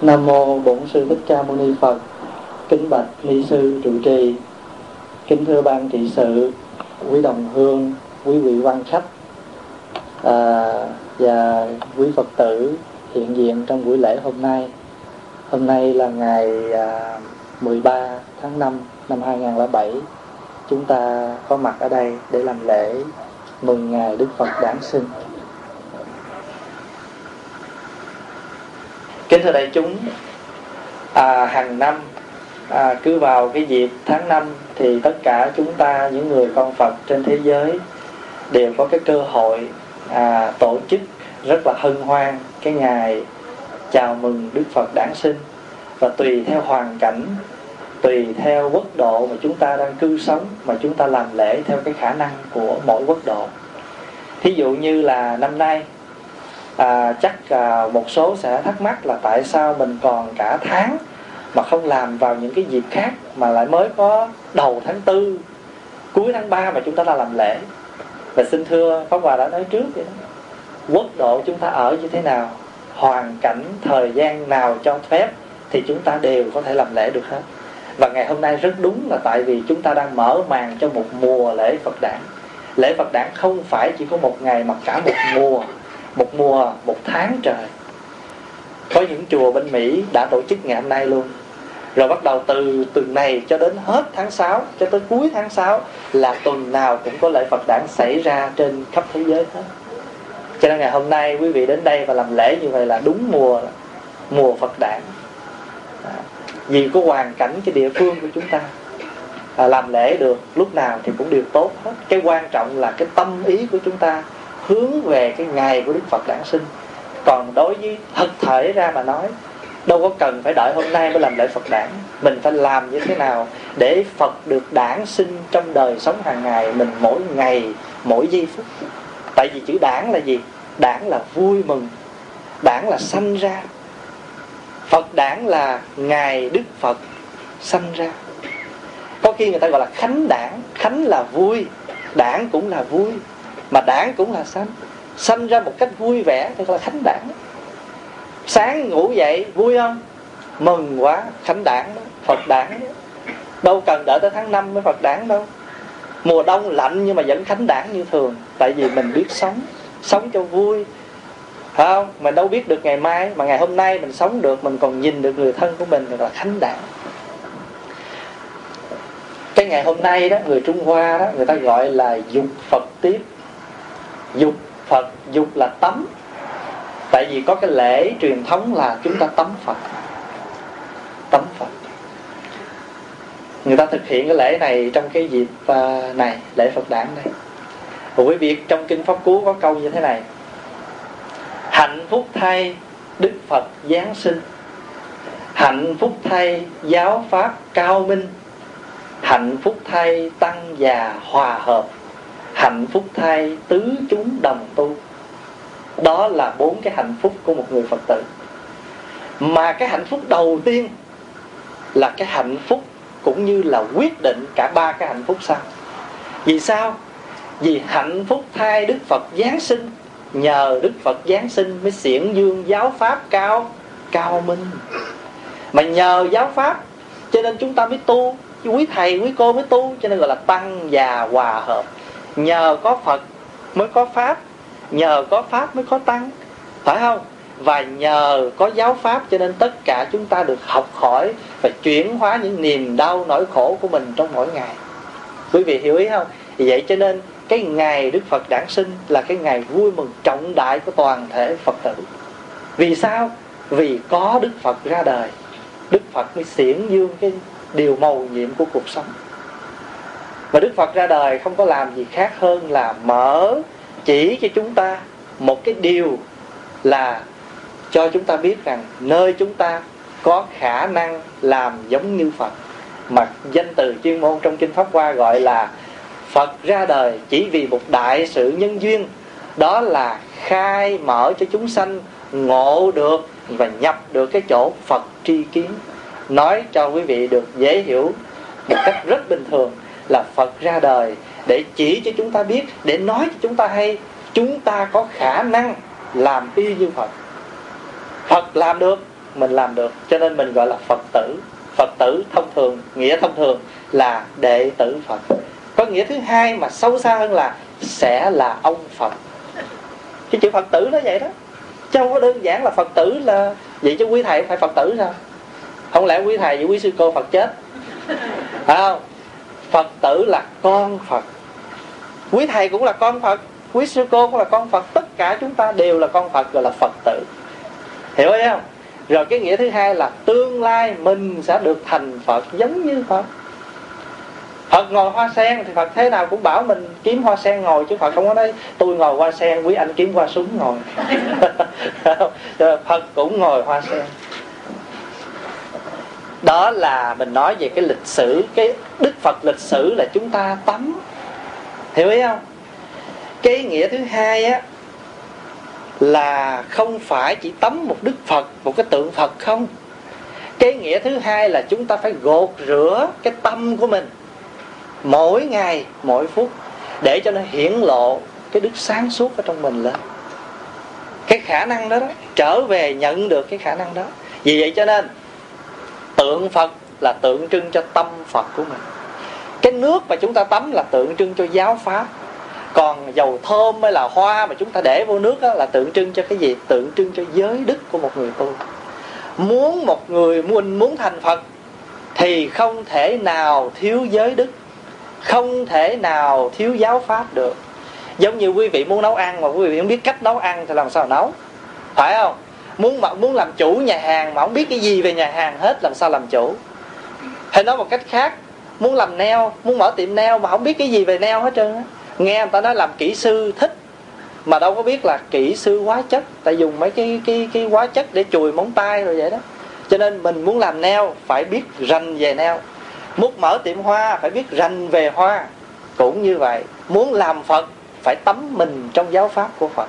Nam mô Bổn sư Thích Ca Mâu Ni Phật. Kính bạch ni sư trụ trì. Kính thưa ban trị sự, quý đồng hương, quý vị quan khách à, và quý Phật tử hiện diện trong buổi lễ hôm nay. Hôm nay là ngày à, 13 tháng 5 năm 2007. Chúng ta có mặt ở đây để làm lễ mừng ngày Đức Phật đản sinh. Kính thưa đại chúng, à, hàng năm à, cứ vào cái dịp tháng 5 thì tất cả chúng ta những người con Phật trên thế giới đều có cái cơ hội à, tổ chức rất là hân hoan cái ngày chào mừng Đức Phật đản sinh. Và tùy theo hoàn cảnh tùy theo quốc độ mà chúng ta đang cư sống mà chúng ta làm lễ theo cái khả năng của mỗi quốc độ. Thí dụ như là năm nay à, chắc à, một số sẽ thắc mắc là tại sao mình còn cả tháng mà không làm vào những cái dịp khác mà lại mới có đầu tháng tư cuối tháng 3 mà chúng ta đã làm lễ. Và xin thưa Pháp Hòa đã nói trước vậy đó. Quốc độ chúng ta ở như thế nào hoàn cảnh thời gian nào cho phép thì chúng ta đều có thể làm lễ được hết. Và ngày hôm nay rất đúng là tại vì chúng ta đang mở màn cho một mùa lễ Phật đản. Lễ Phật đản không phải chỉ có một ngày mà cả một mùa một mùa một tháng trời. Có những chùa bên Mỹ đã tổ chức ngày hôm nay luôn. Rồi bắt đầu từ tuần này cho đến hết tháng 6 cho tới cuối tháng 6 là tuần nào cũng có lễ Phật đản xảy ra trên khắp thế giới hết. Cho nên ngày hôm nay quý vị đến đây và làm lễ như vậy là đúng mùa mùa Phật đản. À, vì có hoàn cảnh cái địa phương của chúng ta à, làm lễ được lúc nào thì cũng đều tốt hết. Cái quan trọng là cái tâm ý của chúng ta hướng về cái ngày của Đức Phật đản sinh. Còn đối với thực thể ra mà nói, đâu có cần phải đợi hôm nay mới làm lễ Phật đản. Mình phải làm như thế nào để Phật được đản sinh trong đời sống hàng ngày mình mỗi ngày, mỗi giây phút? Tại vì chữ đản là gì? Đản là vui mừng, đản là sanh ra. Phật đản là ngày Đức Phật sanh ra. Có khi người ta gọi là khánh đản, khánh là vui, đản cũng là vui mà đảng cũng là sanh. Sanh ra một cách vui vẻ thì gọi là khánh đảng. Sáng ngủ dậy, vui không? Mừng quá, khánh đảng, phật đảng. Đâu cần đợi tới tháng 5 mới phật đảng đâu. Mùa đông lạnh nhưng mà vẫn khánh đảng như thường, tại vì mình biết sống. Sống cho vui. Phải không? Mình đâu biết được ngày mai, mà ngày hôm nay mình sống được, mình còn nhìn được người thân của mình là khánh đảng. Cái ngày hôm nay đó, người trung hoa đó, người ta gọi là dục phật tiếp dục phật, dục là tắm. Tại vì có cái lễ truyền thống là chúng ta tắm phật. Tắm phật. Người ta thực hiện cái lễ này trong cái dịp à, này, lễ phật đản này và quý vị, trong kinh pháp cú có câu như thế này. Hạnh phúc thay đức phật giáng sinh. Hạnh phúc thay giáo pháp cao minh. Hạnh phúc thay tăng già hòa hợp hạnh phúc thay tứ chúng đồng tu. Đó là bốn cái hạnh phúc của một người phật tử. Mà cái hạnh phúc đầu tiên là cái hạnh phúc cũng như là quyết định cả ba cái hạnh phúc sau. Vì sao? Vì hạnh phúc thay đức phật giáng sinh, nhờ đức phật giáng sinh mới xiển dương giáo pháp cao cao minh. Mà nhờ giáo pháp, cho nên chúng ta mới tu, quý thầy, quý cô mới tu, cho nên gọi là tăng già hòa hợp nhờ có phật mới có pháp, nhờ có pháp mới có tăng. Phải không? Và nhờ có giáo pháp cho nên tất cả chúng ta được học hỏi và chuyển hóa những niềm đau nỗi khổ của mình trong mỗi ngày. Quý vị hiểu ý không? Vậy cho nên cái ngày đức phật đản sinh là cái ngày vui mừng trọng đại của toàn thể phật tử. Vì sao? Vì có đức phật ra đời. Đức phật mới xiển dương cái điều màu nhiệm của cuộc sống và đức phật ra đời không có làm gì khác hơn là mở chỉ cho chúng ta một cái điều là cho chúng ta biết rằng nơi chúng ta có khả năng làm giống như phật. Mà danh từ chuyên môn trong kinh pháp hoa gọi là phật ra đời chỉ vì một đại sự nhân duyên. Đó là khai mở cho chúng sanh ngộ được và nhập được cái chỗ phật tri kiến. Nói cho quý vị được dễ hiểu một cách rất bình thường là phật ra đời để chỉ cho chúng ta biết, để nói cho chúng ta hay. Chúng ta có khả năng làm y như phật. Phật làm được, mình làm được. Cho nên mình gọi là phật tử. Phật tử thông thường, nghĩa thông thường là đệ tử phật. Có nghĩa thứ hai mà sâu xa hơn là sẽ là ông phật. Cái chữ phật tử nó vậy đó. Chứ không có đơn giản là phật tử là vậy chứ quý thầy phải phật tử sao? Không lẽ quý thầy với quý sư cô phật chết? Phải không? Phật tử là con phật. Quý thầy cũng là con phật, quý sư cô cũng là con phật, tất cả chúng ta đều là con phật, gọi là phật tử. Hiểu không? Rồi cái nghĩa thứ hai là tương lai mình sẽ được thành phật giống như phật. Phật ngồi hoa sen thì Phật thế nào cũng bảo mình kiếm hoa sen ngồi chứ Phật không có nói, tôi ngồi hoa sen, quý anh kiếm hoa súng ngồi. Phật cũng ngồi hoa sen đó là mình nói về cái lịch sử cái đức phật lịch sử là chúng ta tắm. Hiểu ý không? Cái nghĩa thứ hai á là không phải chỉ tắm một đức phật một cái tượng phật không. Cái nghĩa thứ hai là chúng ta phải gột rửa cái tâm của mình mỗi ngày mỗi phút để cho nó hiển lộ cái đức sáng suốt ở trong mình lên. Cái khả năng đó, đó trở về nhận được cái khả năng đó. Vì vậy cho nên tượng phật là tượng trưng cho tâm phật của mình. Cái nước mà chúng ta tắm là tượng trưng cho giáo pháp. Còn dầu thơm hay là hoa mà chúng ta để vô nước đó là tượng trưng cho cái gì? Tượng trưng cho giới đức của một người tu. Muốn một người muốn muốn thành phật thì không thể nào thiếu giới đức, không thể nào thiếu giáo pháp được. Giống như quý vị muốn nấu ăn mà quý vị không biết cách nấu ăn thì làm sao nấu. Phải không? Muốn muốn làm chủ nhà hàng mà không biết cái gì về nhà hàng hết, làm sao làm chủ? Hay nói một cách khác, muốn làm neo muốn mở tiệm neo mà không biết cái gì về neo hết trơn á. Nghe người ta nói làm kỹ sư thích, mà đâu có biết là kỹ sư hóa chất. Ta dùng mấy cái cái cái hóa chất để chùi móng tay rồi vậy đó. Cho nên mình muốn làm neo phải biết rành về neo muốn mở tiệm hoa phải biết rành về hoa. Cũng như vậy, muốn làm phật phải tắm mình trong giáo pháp của phật.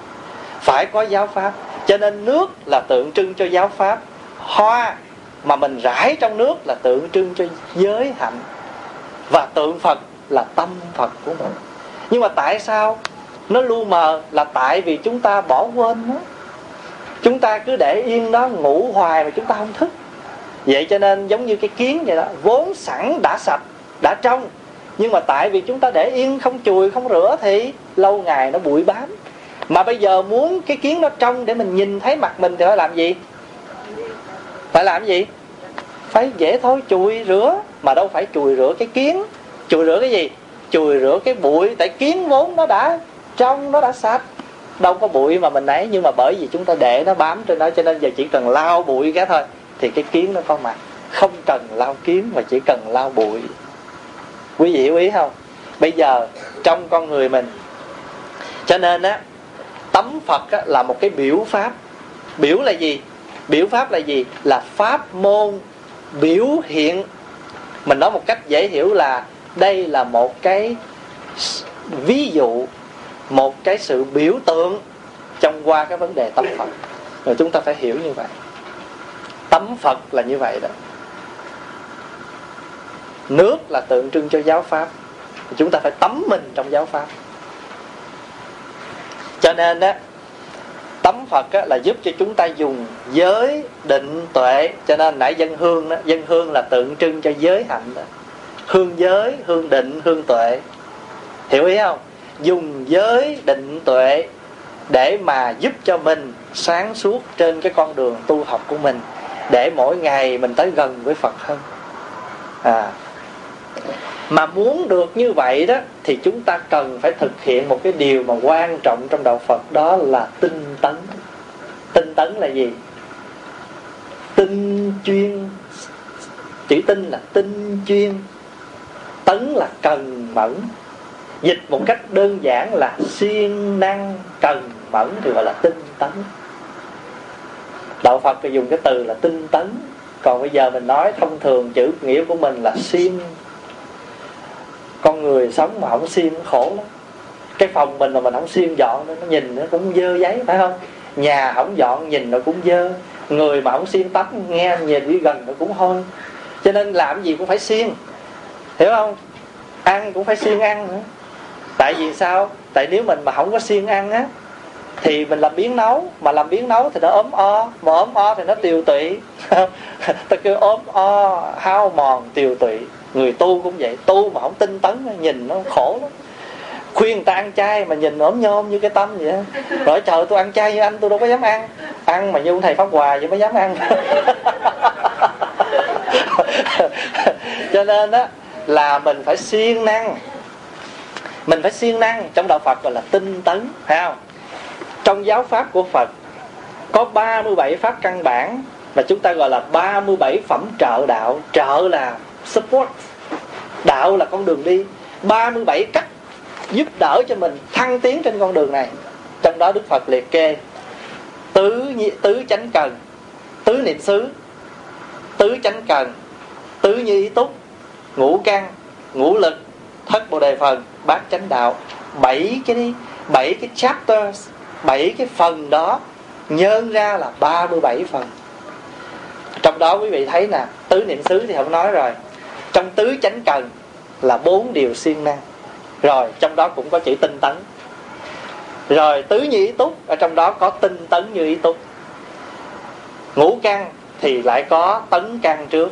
Phải có giáo pháp cho nên nước là tượng trưng cho giáo pháp. Hoa mà mình rải trong nước là tượng trưng cho giới hạnh. Và tượng phật là tâm phật của mình. Nhưng mà tại sao nó lu mờ là tại vì chúng ta bỏ quên nó? Chúng ta cứ để yên nó ngủ hoài mà chúng ta không thức. Vậy cho nên giống như cái kiến vậy đó, vốn sẵn đã sạch, đã trong. Nhưng mà tại vì chúng ta để yên, không chùi, không rửa thì lâu ngày nó bụi bám mà bây giờ muốn cái kiến nó trong để mình nhìn thấy mặt mình thì phải làm gì? Phải làm gì? Phải dễ thôi, chùi rửa. Mà đâu phải chùi rửa cái kiến. Chùi rửa cái gì? Chùi rửa cái bụi. Tại kiến vốn nó đã trong, nó đã sạch. Đâu có bụi mà mình ấy, nhưng mà bởi vì chúng ta để nó bám trên đó, cho nên giờ chỉ cần lau bụi cái thôi, thì cái kiến nó có mặt. Không cần lau kiến mà chỉ cần lau bụi. Quý vị hiểu ý không? Bây giờ trong con người mình, cho nên á tấm phật á, là một cái biểu pháp. Biểu là gì? Biểu pháp là gì? Là pháp môn biểu hiện. Mình nói một cách dễ hiểu là đây là một cái ví dụ một cái sự biểu tượng trong qua cái vấn đề tấm phật. Rồi chúng ta phải hiểu như vậy. Tấm phật là như vậy đó. Nước là tượng trưng cho giáo pháp. Chúng ta phải tắm mình trong giáo pháp cho nên đó tấm phật á, là giúp cho chúng ta dùng giới định tuệ. Cho nên nãy dân hương đó dân hương là tượng trưng cho giới hạnh đó. Hương giới hương định hương tuệ. Hiểu ý không? Dùng giới định tuệ để mà giúp cho mình sáng suốt trên cái con đường tu học của mình để mỗi ngày mình tới gần với phật hơn. À mà muốn được như vậy đó, thì chúng ta cần phải thực hiện một cái điều mà quan trọng trong đạo phật, đó là tinh tấn. Tinh tấn là gì? Tinh chuyên, chữ tinh là tinh chuyên. Tấn là cần mẫn. Dịch một cách đơn giản là siêng năng cần mẫn thì gọi là tinh tấn. Đạo phật thì dùng cái từ là tinh tấn. Còn bây giờ mình nói thông thường chữ nghĩa của mình là siêng con người sống mà không siêng khổ lắm. Cái phòng mình mà mình không siêng dọn nó nhìn nó cũng dơ giấy, phải không? Nhà không dọn, nhìn nó cũng dơ. Người mà không siêng tắm, nghe nhìn đi gần nó cũng hôi. Cho nên làm gì cũng phải siêng hiểu không? Ăn cũng phải siêng ăn nữa. Tại vì sao? Tại nếu mình mà không có siêng ăn á, thì mình làm biến nấu. Mà làm biến nấu thì nó ốm o. Mà ốm o thì nó tiều tụy. Ta kêu ốm o, hao mòn, tiều tụy người tu cũng vậy, tu mà không tinh tấn nhìn nó khổ lắm. Khuyên người ta ăn chay mà nhìn ốm nhôm như cái tâm vậy rồi trời, tôi ăn chay như anh, tôi đâu có dám ăn. Ăn mà như ông thầy pháp hòa vậy mới dám ăn. Cho nên á, là mình phải siêng năng. Mình phải siêng năng. Trong đạo Phật gọi là tinh tấn, phải không? Trong giáo pháp của Phật, có 37 pháp căn bản mà chúng ta gọi là 37 phẩm trợ đạo. Trợ là support. Đạo là con đường đi. 37 cách giúp đỡ cho mình thăng tiến trên con đường này. Trong đó Đức Phật liệt kê tứ tứ chánh cần, tứ niệm xứ, tứ chánh cần, tứ như ý túc, ngũ căn, ngũ lực, thất bồ đề phần, bát chánh đạo. Bảy cái bảy cái chapters, bảy cái phần đó nhân ra là 37 phần. Trong đó quý vị thấy nè, tứ niệm xứ thì không nói rồi trong tứ chánh cần là bốn điều siêng năng. Rồi trong đó cũng có chữ tinh tấn. Rồi tứ như ý túc ở trong đó có tinh tấn như ý túc. Ngũ căn thì lại có tấn căn trước.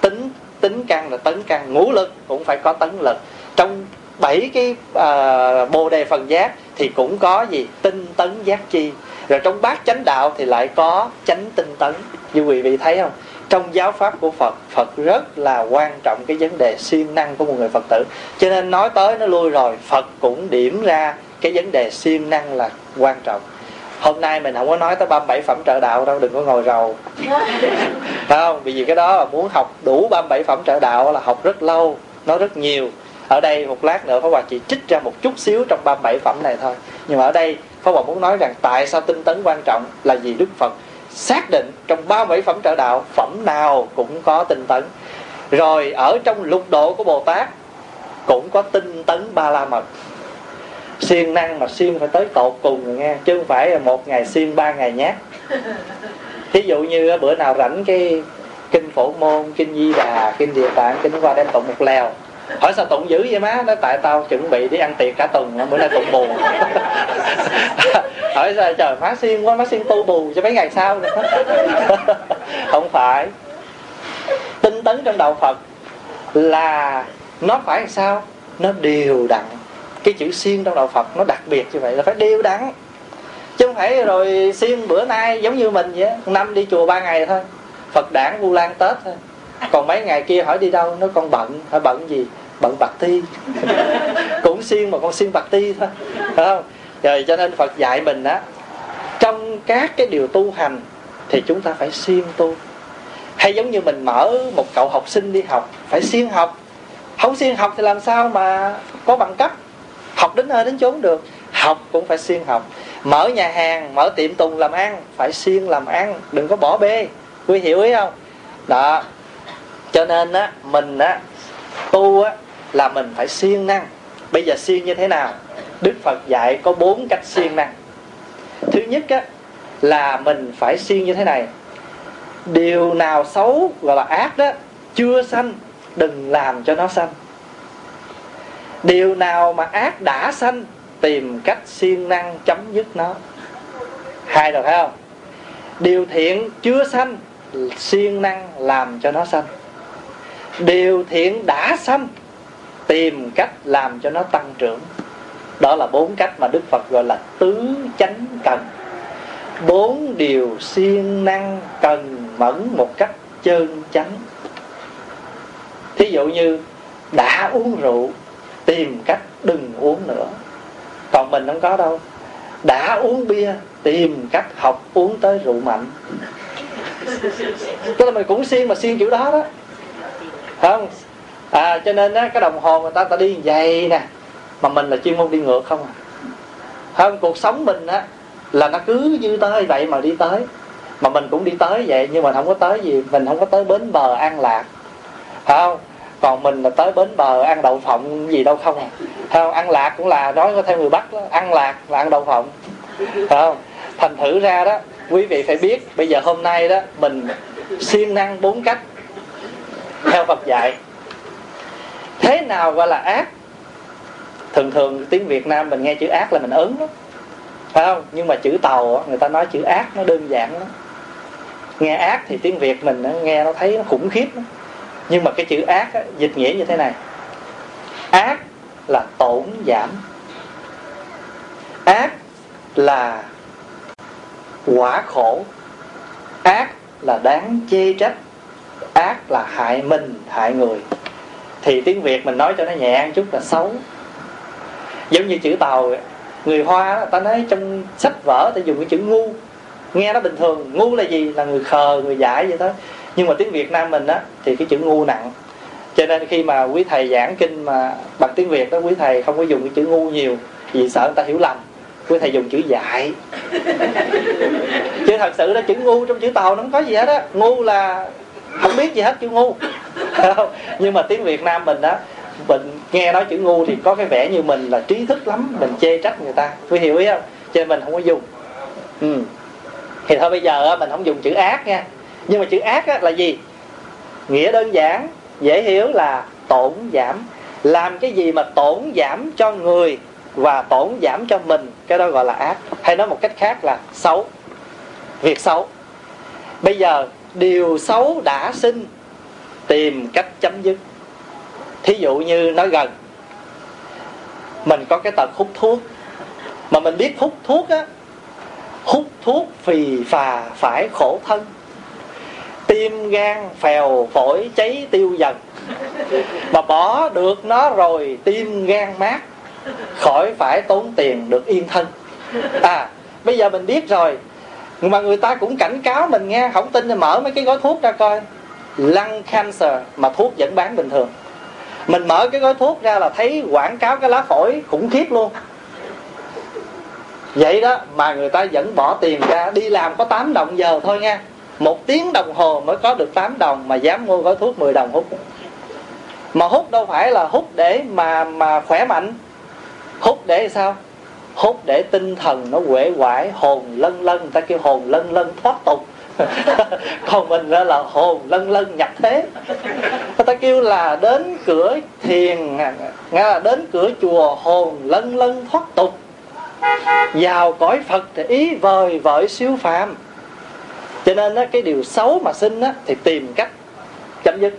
Tính tính căn là tấn căn ngũ lực cũng phải có tấn lực. Trong bảy cái uh, bồ đề phần giác thì cũng có gì? Tinh tấn giác chi. Rồi trong bát chánh đạo thì lại có chánh tinh tấn. Như quý vị thấy không? Trong giáo pháp của Phật Phật rất là quan trọng cái vấn đề siêng năng của một người Phật tử. Cho nên nói tới nó lui rồi Phật cũng điểm ra cái vấn đề siêng năng là quan trọng. Hôm nay mình không có nói tới 37 phẩm trợ đạo đâu đừng có ngồi rầu. Phải không? Vì cái đó là muốn học đủ 37 phẩm trợ đạo là học rất lâu nó rất nhiều. Ở đây một lát nữa Pháp Hòa chỉ trích ra một chút xíu trong 37 phẩm này thôi. Nhưng mà ở đây Pháp Hòa muốn nói rằng tại sao tinh tấn quan trọng là vì Đức Phật xác định trong 37 phẩm trợ đạo phẩm nào cũng có tinh tấn. Rồi ở trong lục độ của Bồ Tát cũng có tinh tấn ba la mật. Siêng năng mà siêng phải tới tột cùng nghe chứ không phải là một ngày siêng ba ngày nhát. Thí dụ như bữa nào rảnh cái kinh phổ môn kinh di đà kinh địa tạng kinh qua đem tụng một lèo hỏi sao tụng dữ vậy má? Nó tại tao chuẩn bị đi ăn tiệc cả tuần, bữa nay tụng buồn hỏi sao, trời, má xiên quá, má xiên tu bù cho mấy ngày sau nữa. Không phải. Tinh tấn trong đạo phật là nó phải làm sao? Nó đều đặn. Cái chữ siêng trong đạo phật nó đặc biệt như vậy là phải đều đặn. Chứ không phải rồi siêng bữa nay giống như mình vậy năm đi chùa ba ngày thôi. Phật đản vu lan tết thôi còn mấy ngày kia hỏi đi đâu? Nó còn bận. Hỏi bận gì? Bận bạc ti cũng xiên mà con xiên bạc ti thôi. Phải không? Rồi cho nên phật dạy mình á, trong các cái điều tu hành thì chúng ta phải siêng tu. Hay giống như mình mở một cậu học sinh đi học, phải siêng học. Không siêng học thì làm sao mà có bằng cấp? Học đến nơi đến chốn được. Học cũng phải siêng học. Mở nhà hàng, mở tiệm tùng làm ăn, phải siêng làm ăn. Đừng có bỏ bê. Quý hiểu ý không? Đó cho nên á, mình á, tu á, là mình phải siêng năng. Bây giờ siêng như thế nào? Đức phật dạy có bốn cách siêng năng. Thứ nhất á, là mình phải siêng như thế này. Điều nào xấu gọi là ác đó, chưa sanh, đừng làm cho nó sanh. Điều nào mà ác đã sanh, tìm cách siêng năng chấm dứt nó. Hai rồi, thấy không? Điều thiện chưa sanh, siêng năng làm cho nó sanh điều thiện đã sanh tìm cách làm cho nó tăng trưởng. Đó là bốn cách mà đức phật gọi là tứ chánh cần. Bốn điều siêng năng cần mẫn một cách chân chánh. Thí dụ như đã uống rượu, tìm cách đừng uống nữa. Còn mình không có đâu. Đã uống bia, tìm cách học uống tới rượu mạnh. Tức là mình cũng siêng mà siêng kiểu đó đó không. À cho nên á cái đồng hồ người ta ta đi vậy nè mà mình là chuyên môn đi ngược không à. Không cuộc sống mình á là nó cứ như tới vậy mà đi tới. Mà mình cũng đi tới vậy nhưng mà không có tới gì mình không có tới bến bờ an lạc. Không còn mình là tới bến bờ ăn đậu phộng gì đâu không à. Không ăn lạc cũng là nói theo người bắc đó, ăn lạc là ăn đậu phộng. Không thành thử ra đó quý vị phải biết bây giờ hôm nay đó mình siêng năng bốn cách theo Phật dạy thế nào gọi là ác? Thường thường tiếng Việt Nam mình nghe chữ ác là mình ứng đó phải không? Nhưng mà chữ tàu người ta nói chữ ác nó đơn giản lắm. Nghe ác thì tiếng việt mình nghe nó thấy nó khủng khiếp lắm. nhưng mà cái chữ ác á, dịch nghĩa như thế này. Ác là tổn giảm. Ác là quả khổ. Ác là đáng chê trách ác là hại mình hại người. Thì tiếng việt mình nói cho nó nhẹ một chút là xấu. Giống như chữ tàu người hoa ta nói trong sách vở ta dùng cái chữ ngu. Nghe nó bình thường ngu là gì? Là người khờ người dại vậy thôi. Nhưng mà tiếng việt nam mình á thì cái chữ ngu nặng. Cho nên khi mà quý thầy giảng kinh mà bằng tiếng việt đó quý thầy không có dùng cái chữ ngu nhiều vì sợ người ta hiểu lầm. Quý thầy dùng chữ dại. Chứ thật sự đó chữ ngu trong chữ tàu nó không có gì hết á. Ngu là không biết gì hết chữ ngu. Nhưng mà tiếng việt nam mình đó mình nghe nói chữ ngu thì có cái vẻ như mình là trí thức lắm, mình chê trách người ta. Quý hiểu ý không? Cho nên mình không có dùng. Ừ. thì thôi bây giờ mình không dùng chữ ác nha. Nhưng mà chữ ác là gì? Nghĩa đơn giản, dễ hiểu là tổn giảm. Làm cái gì mà tổn giảm cho người và tổn giảm cho mình? Cái đó gọi là ác. Hay nói một cách khác là xấu. Việc xấu. Bây giờ điều xấu đã sinh, tìm cách chấm dứt. Thí dụ như nói gần, mình có cái tật hút thuốc. Mà mình biết hút thuốc á, hút thuốc phì phà phải khổ thân. Tim gan phèo phổi cháy tiêu dần. Mà bỏ được nó rồi, tim gan mát, khỏi phải tốn tiền được yên thân. À bây giờ mình biết rồi mà người ta cũng cảnh cáo mình nghe, không tin thì mở mấy cái gói thuốc ra coi. Lung cancer mà thuốc vẫn bán bình thường. Mình mở cái gói thuốc ra là thấy quảng cáo cái lá phổi khủng khiếp luôn. Vậy đó, mà người ta vẫn bỏ tiền ra, đi làm có 8 đồng giờ thôi nha. Một tiếng đồng hồ mới có được 8 đồng mà dám mua gói thuốc 10 đồng hút. Mà hút đâu phải là hút để mà mà khỏe mạnh. Hút để sao? Hút để tinh thần nó quể quải hồn lân lân người ta kêu hồn lân lân thoát tục. Còn mình ra là hồn lân lân nhập thế. Người ta kêu là đến cửa thiền nghe là đến cửa chùa hồn lân lân thoát tục. Vào cõi phật thì ý vời vợi siêu phàm. Cho nên á, cái điều xấu mà sinh á, thì tìm cách chấm dứt.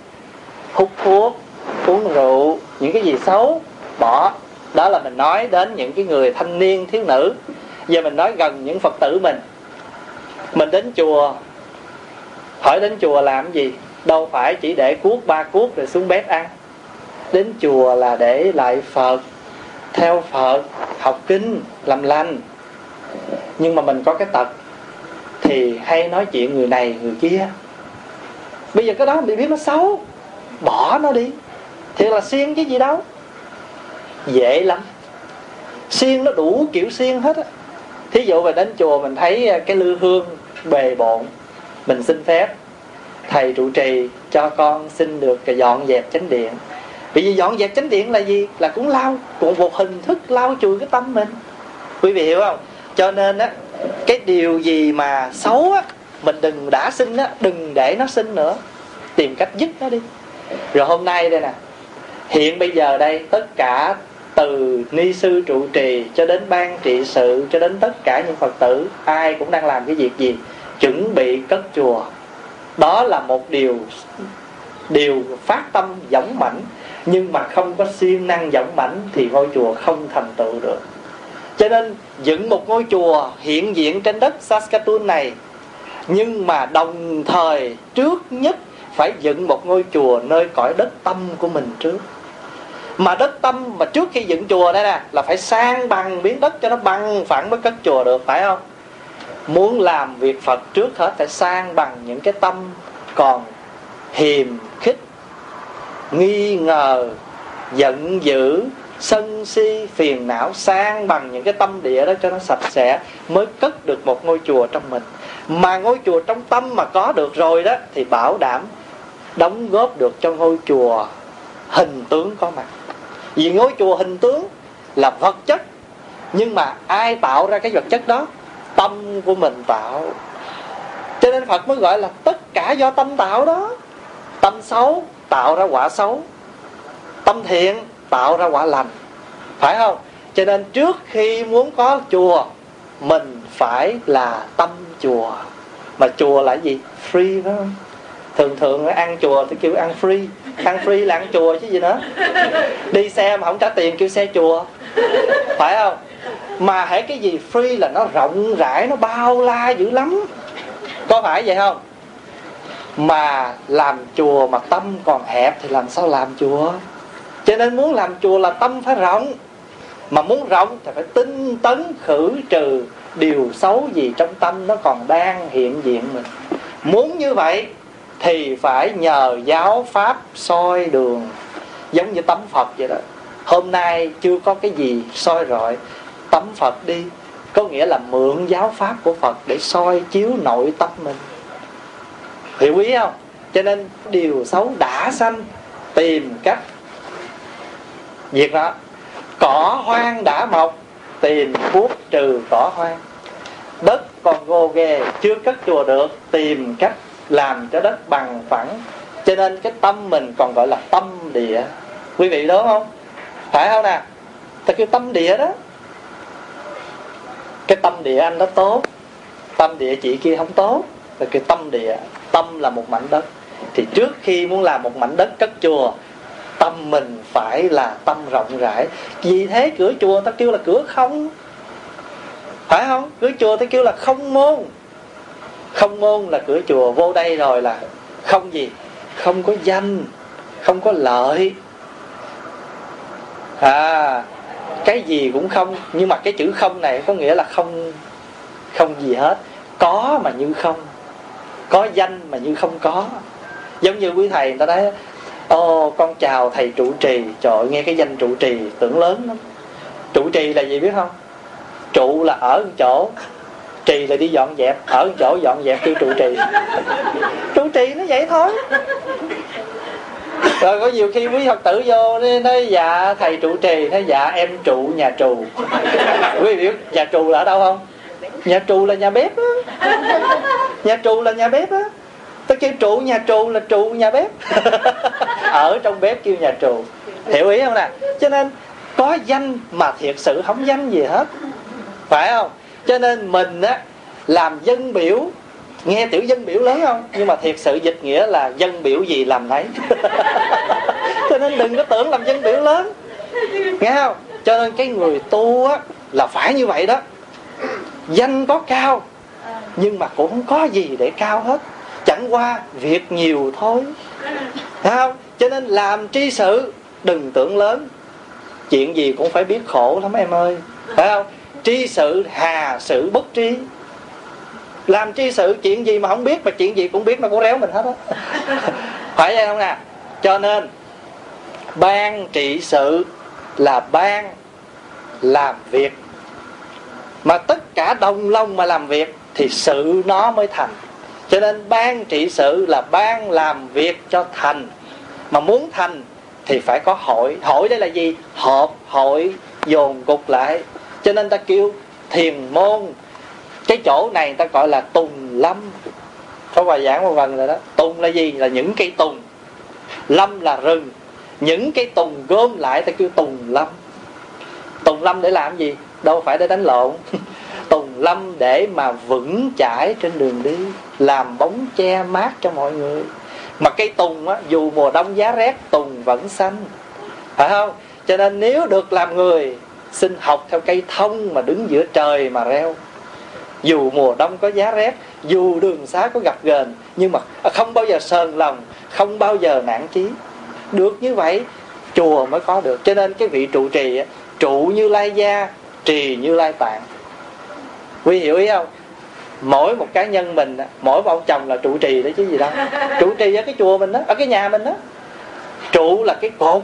Hút thuốc uống rượu những cái gì xấu bỏ đó là mình nói đến những cái người thanh niên, thiếu nữ. Giờ mình nói gần những phật tử mình. Mình đến chùa. Hỏi đến chùa làm gì? Đâu phải chỉ để cuốc ba cuốc rồi xuống bếp ăn. Đến chùa là để lại phật, theo phật, học kinh, làm lành. Nhưng mà mình có cái tật thì hay nói chuyện người này, người kia. Bây giờ cái đó mình biết nó xấu. Bỏ nó đi. Thiệt là xiên chứ gì đâu dễ lắm. Xiên nó đủ kiểu xiên hết á. Thí dụ mình đến chùa mình thấy à, cái lư hương bề bộn, mình xin phép, thầy trụ trì cho con xin được dọn dẹp chánh điện. Bởi vì dọn dẹp chánh điện là gì? Là cũng lau, cũng một hình thức lau chùi cái tâm mình. Quý vị hiểu không? Cho nên á, cái điều gì mà xấu á, mình đừng đã sinh á, đừng để nó sinh nữa. Tìm cách dứt nó đi. Rồi hôm nay đây nè. Hiện bây giờ đây, tất cả từ ni sư trụ trì cho đến ban trị sự, cho đến tất cả những phật tử, ai cũng đang làm cái việc gì? Chuẩn bị cất chùa. Đó là một điều điều phát tâm dõng mãnh. Nhưng mà không có siêng năng dõng mãnh thì ngôi chùa không thành tựu được. Cho nên dựng một ngôi chùa hiện diện trên đất Saskatoon này, nhưng mà đồng thời trước nhất phải dựng một ngôi chùa nơi cõi đất tâm của mình trước mà đất tâm mà trước khi dựng chùa đây nè, là phải sang bằng miếng đất cho nó bằng phẳng mới cất chùa được, phải không? Muốn làm việc phật trước hết phải sang bằng những cái tâm còn hiềm khích, nghi ngờ, giận dữ, sân si, phiền não, sang bằng những cái tâm địa đó cho nó sạch sẽ mới cất được một ngôi chùa trong mình. Mà ngôi chùa trong tâm mà có được rồi đó, thì bảo đảm đóng góp được cho ngôi chùa hình tướng có mặt vì ngôi chùa hình tướng là vật chất, nhưng mà ai tạo ra cái vật chất đó? Tâm của mình tạo. Cho nên phật mới gọi là tất cả do tâm tạo đó. Tâm xấu tạo ra quả xấu. Tâm thiện tạo ra quả lành. Phải không? Cho nên trước khi muốn có chùa, mình phải là tâm chùa. Mà chùa là gì? Free phải không thường thường ăn chùa thì kêu ăn free ăn free là ăn chùa chứ gì nữa. Đi xe mà không trả tiền kêu xe chùa. Phải không? Mà hãy cái gì free là nó rộng rãi, nó bao la dữ lắm. Có phải vậy không? Mà làm chùa mà tâm còn hẹp thì làm sao làm chùa? Cho nên muốn làm chùa là tâm phải rộng. Mà muốn rộng thì phải tinh tấn khử trừ điều xấu gì trong tâm nó còn đang hiện diện mình. Muốn như vậy thì phải nhờ giáo pháp soi đường, giống như tấm phật vậy đó. Hôm nay chưa có cái gì soi rọi, tấm phật đi, có nghĩa là mượn giáo pháp của phật để soi chiếu nội tâm mình. Hiểu ý không? Cho nên điều xấu đã sanh, tìm cách. Việc đó, cỏ hoang đã mọc, tìm thuốc trừ cỏ hoang. Đất còn gồ ghề, chưa cất chùa được, tìm cách làm cho đất bằng phẳng. Cho nên cái tâm mình còn gọi là tâm địa. Quý vị đúng không? Phải không nè ta kêu tâm địa đó. Cái tâm địa anh đó tốt, tâm địa chị kia không tốt. Là cái tâm địa. Tâm là một mảnh đất. Thì trước khi muốn làm một mảnh đất cất chùa, tâm mình phải là tâm rộng rãi. Vì thế cửa chùa ta kêu là cửa không. Phải không? Cửa chùa ta kêu là không môn không môn là cửa chùa, vô đây rồi là không gì. Không có danh, không có lợi. À cái gì cũng không, nhưng mà cái chữ không này có nghĩa là không không gì hết. Có mà như không, có danh mà như không có. Giống như quý thầy người ta nói ồ con chào thầy trụ trì. Trời nghe cái danh trụ trì tưởng lớn lắm. Trụ trì là gì biết không? Trụ là ở một chỗ trì là đi dọn dẹp, ở chỗ dọn dẹp kêu trụ trì. Trụ trì nó vậy thôi. Rồi có nhiều khi quý phật tử vô nói dạ thầy trụ trì nói dạ em trụ nhà trù. Quý vị biết nhà trù là ở đâu không? Nhà trù là nhà bếp á. Nhà trù là nhà bếp á. Tôi kêu trụ nhà trù là trụ nhà bếp. Ở trong bếp kêu nhà trù. Hiểu ý không nè? Cho nên có danh mà thiệt sự không danh gì hết. Phải không? Cho nên mình á, làm dân biểu, nghe tiểu dân biểu lớn không? Nhưng mà thiệt sự dịch nghĩa là dân biểu gì làm nấy. Cho nên đừng có tưởng làm dân biểu lớn. Nghe không? Cho nên cái người tu á, là phải như vậy đó. Danh có cao, nhưng mà cũng không có gì để cao hết. Chẳng qua việc nhiều thôi. Thấy không? Cho nên làm tri sự, đừng tưởng lớn. Chuyện gì cũng phải biết khổ lắm em ơi. Phải không? Tri sự, hà sự, bất tri. Làm tri sự chuyện gì mà không biết, mà chuyện gì cũng biết nó cũng réo mình hết á. Phải vậy không nè? Cho nên, ban trị sự là ban làm việc. Mà tất cả đồng lòng mà làm việc thì sự nó mới thành. Cho nên ban trị sự là ban làm việc cho thành. Mà muốn thành thì phải có hội. Hội đây là gì? Họp, hội, dồn cục lại cho nên ta kêu thiền môn. Cái chỗ này ta gọi là tùng lâm. Có bài giảng một phần rồi đó. Tùng là gì? Là những cây tùng. Lâm là rừng. Những cây tùng gom lại ta kêu tùng lâm. Tùng lâm để làm gì? Đâu phải để đánh lộn. Tùng lâm để mà vững chãi trên đường đi. Làm bóng che mát cho mọi người. Mà cây tùng á, dù mùa đông giá rét, tùng vẫn xanh. Phải không? Cho nên nếu được làm người xin học theo cây thông mà đứng giữa trời mà reo. Dù mùa đông có giá rét, dù đường xá có gặp gền nhưng mà không bao giờ sờn lòng, không bao giờ nản chí. Được như vậy, chùa mới có được. Cho nên cái vị trụ trì trụ như lai gia, trì như lai tạng. Quý hiểu ý không? Mỗi một cá nhân mình mỗi một ông chồng là trụ trì đấy chứ gì đâu. Trụ trì ở cái chùa mình đó, ở cái nhà mình đó. Trụ là cái cột.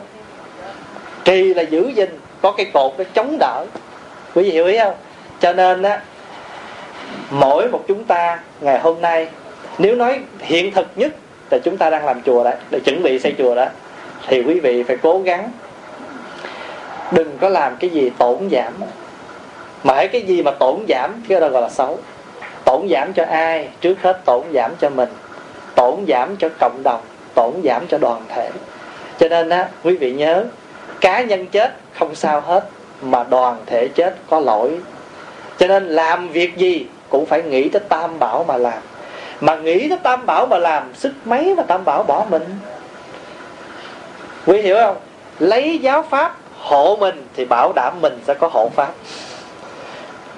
Trì là giữ gìn có cái cột nó chống đỡ. Quý vị hiểu ý không? Cho nên á, mỗi một chúng ta ngày hôm nay, nếu nói hiện thực nhất là chúng ta đang làm chùa đấy để chuẩn bị xây chùa đó, thì quý vị phải cố gắng. Đừng có làm cái gì tổn giảm. Mà hãy cái gì mà tổn giảm, cái đó gọi là xấu. Tổn giảm cho ai? Trước hết tổn giảm cho mình. Tổn giảm cho cộng đồng. Tổn giảm cho đoàn thể. Cho nên á, quý vị nhớ cá nhân chết không sao hết, mà đoàn thể chết có lỗi. Cho nên làm việc gì cũng phải nghĩ tới tam bảo mà làm. Mà nghĩ tới tam bảo mà làm, sức mấy mà tam bảo bỏ mình? Quý hiểu không? Lấy giáo pháp, hộ mình thì bảo đảm mình sẽ có hộ pháp.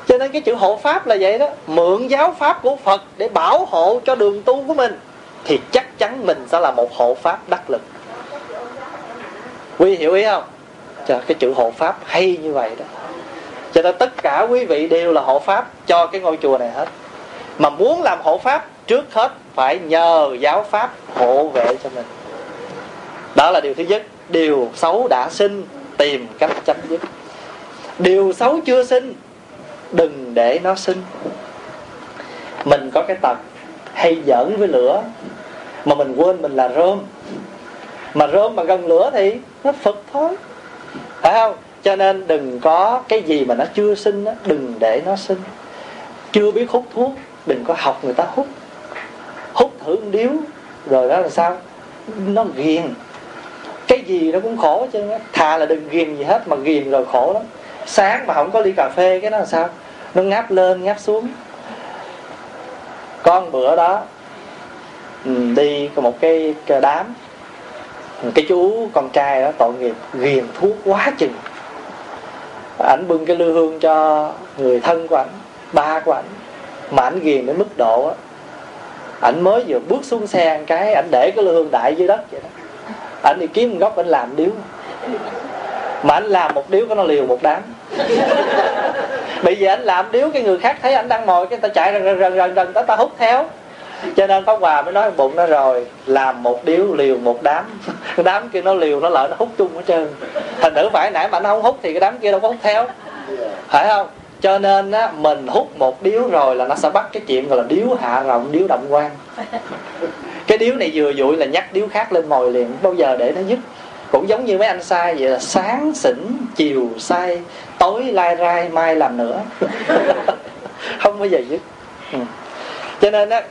Cho nên cái chữ hộ pháp là vậy đó. Mượn giáo pháp của phật để bảo hộ cho đường tu của mình, thì chắc chắn mình sẽ là một hộ pháp đắc lực. Quý hiểu ý không? Cho cái chữ hộ pháp hay như vậy đó. Cho nên tất cả quý vị đều là hộ pháp, cho cái ngôi chùa này hết. Mà muốn làm hộ pháp, trước hết phải nhờ giáo pháp hộ vệ cho mình. Đó là điều thứ nhất. Điều xấu đã sinh, tìm cách chấm dứt. Điều xấu chưa sinh, đừng để nó sinh. Mình có cái tật hay giỡn với lửa, mà mình quên mình là rơm. Mà rơm mà gần lửa thì nó phật thôi phải không? Cho nên đừng có cái gì mà nó chưa sinh đó, đừng để nó sinh. Chưa biết hút thuốc đừng có học người ta hút. Hút thử một điếu rồi đó là sao? Nó ghiền. Cái gì nó cũng khổ chứ thà là đừng ghiền gì hết mà ghiền rồi khổ lắm. Sáng mà không có ly cà phê cái đó là sao? Nó ngáp lên ngáp xuống. Con bữa đó ừ, đi một cái đám cái chú con trai đó tội nghiệp ghiền thuốc quá chừng. Ảnh bưng cái lư hương cho người thân của ảnh ba của ảnh mà ảnh ghiền đến mức độ á ảnh mới vừa bước xuống xe cái ảnh để cái lư hương đại dưới đất vậy đó. Ảnh đi kiếm một góc ảnh làm điếu. Mà ảnh làm một điếu có nó liều một đám. Bây giờ anh làm điếu cái người khác thấy anh đang ngồi cái ta chạy rần rần rần rần ta, ta hút theo cho nên pháp hòa mới nói bụng nó rồi, làm một điếu liều một đám. Đám kia nó liều nó lợi nó hút chung hết trơn. Thành thử phải nãy mà nó không hút thì cái đám kia đâu có hút theo. Phải không? Cho nên á, mình hút một điếu rồi là nó sẽ bắt cái chuyện gọi là điếu hạ rộng, điếu động quan cái điếu này vừa dụi là nhắc điếu khác lên mồi liền, bao giờ để nó dứt. Cũng giống như mấy anh sai vậy là sáng xỉn chiều say, tối lai rai, mai làm nữa. Không bao giờ dứt. Ừ. cho nên á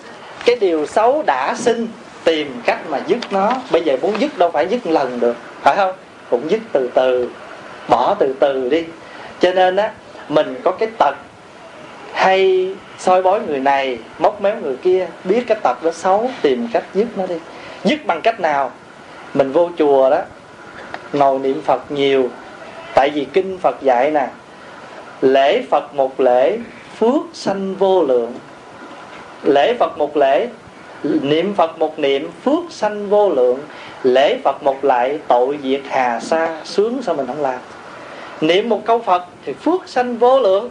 cái điều xấu đã sinh, tìm cách mà dứt nó. Bây giờ muốn dứt đâu phải dứt lần được, phải không? Cũng dứt từ từ, bỏ từ từ đi. Cho nên á, mình có cái tật hay soi bói người này, móc méo người kia, biết cái tật đó xấu, tìm cách dứt nó đi. Dứt bằng cách nào? Mình vô chùa đó, ngồi niệm phật nhiều. Tại vì kinh phật dạy nè, lễ phật một lễ, phước sanh vô lượng lễ phật một lễ, niệm phật một niệm, phước sanh vô lượng. Lễ phật một lại, tội diệt hà sa, sướng sao mình không làm? Niệm một câu phật thì phước sanh vô lượng.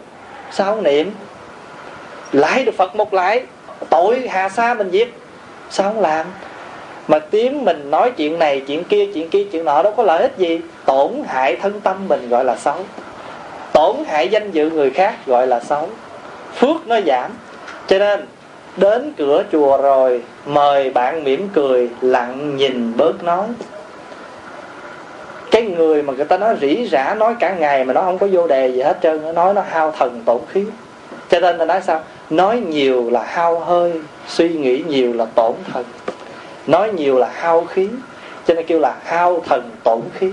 Sao không niệm? Lại được phật một lại, tội hà sa mình diệt. Sao không làm? Mà tiếng mình nói chuyện này, chuyện kia chuyện kia, chuyện nọ đâu có lợi ích gì. Tổn hại thân tâm mình gọi là xấu. Tổn hại danh dự người khác gọi là xấu. Phước nó giảm. Cho nên đến cửa chùa rồi, mời bạn mỉm cười, lặng nhìn bớt nói. Cái người mà người ta nói rỉ rả nói cả ngày mà nó không có vô đề gì hết trơn nó nói nó hao thần tổn khí. Cho nên ta nói sao? Nói nhiều là hao hơi, suy nghĩ nhiều là tổn thần. Nói nhiều là hao khí, cho nên kêu là hao thần tổn khí.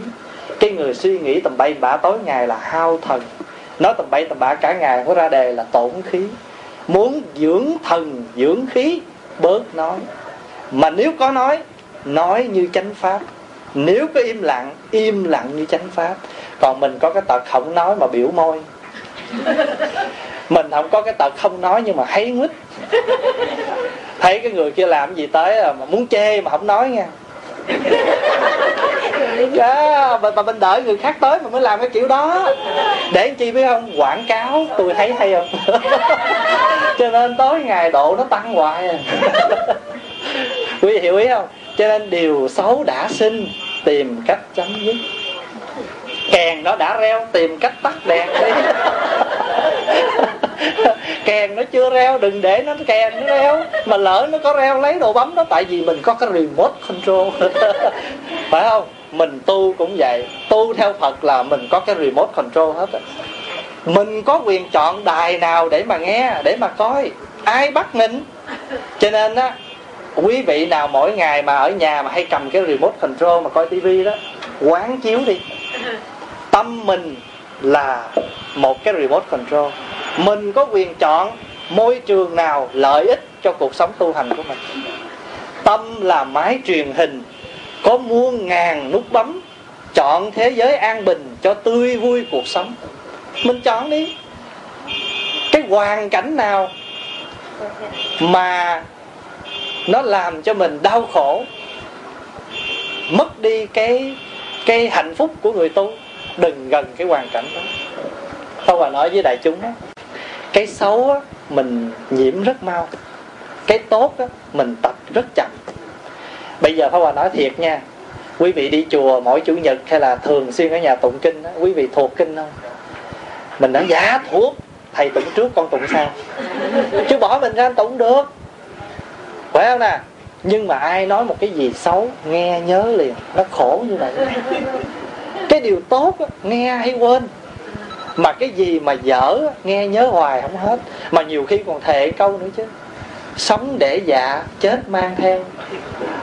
Cái người suy nghĩ tầm bay bả tối ngày là hao thần. Nói tầm bay tầm bả cả ngày có ra đề là tổn khí muốn dưỡng thần dưỡng khí bớt nói. Mà nếu có nói nói như chánh pháp. Nếu có im lặng im lặng như chánh pháp. Còn mình có cái tật không nói mà biểu môi. Mình không có cái tật không nói nhưng mà hay mít thấy cái người kia làm gì tới à, mà muốn chê mà không nói nha. Đó, mà, mà mình đợi người khác tới mà mới làm cái kiểu đó. Để chi biết không? Quảng cáo tôi thấy hay không? cho nên tối ngày độ nó tăng hoài à. quý vị hiểu ý không? Cho nên điều xấu đã sinh, tìm cách chấm dứt. Kèn nó đã reo, tìm cách tắt đèn đi. Kèn nó chưa reo, đừng để nó kèn nó reo. Mà lỡ nó có reo lấy đồ bấm đó, tại vì mình có cái remote control. Phải không? Mình tu cũng vậy. Tu theo phật là mình có cái remote control hết mình có quyền chọn đài nào để mà nghe, để mà coi. Ai bắt mình? Cho nên á, quý vị nào mỗi ngày mà ở nhà mà hay cầm cái remote control mà coi tivi đó, quán chiếu đi. Tâm mình là một cái remote control. Mình có quyền chọn môi trường nào lợi ích cho cuộc sống tu hành của mình. Tâm là máy truyền hình, có muôn ngàn nút bấm, chọn thế giới an bình cho tươi vui cuộc sống mình chọn đi. Cái hoàn cảnh nào mà nó làm cho mình đau khổ mất đi cái cái hạnh phúc của người tu đừng gần cái hoàn cảnh đó. Tôi Hòa nói với đại chúng đó, cái xấu á, mình nhiễm rất mau. Cái tốt á, mình tập rất chậm. Bây giờ Pháp Hòa nói thiệt nha quý vị đi chùa mỗi chủ nhật hay là thường xuyên ở nhà tụng kinh đó, quý vị thuộc kinh không? Mình nói giá thuốc, thầy tụng trước, con tụng sau. Chứ bỏ mình ra tụng được. Phải không nè? Nhưng mà ai nói một cái gì xấu, nghe, nhớ liền. Nó khổ như vậy. Cái điều tốt nghe hay quên. Mà cái gì mà dở nghe, nhớ hoài không hết. Mà nhiều khi còn thề câu nữa chứ. Sống để dạ chết mang theo.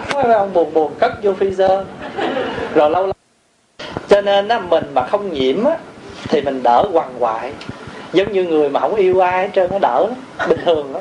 Phải ông buồn buồn cất vô freezer. Rồi lâu lâu. Cho nên á, mình mà không nhiễm á thì mình đỡ quằn quại. Giống như người mà không yêu ai hết trơn nó đỡ bình thường đó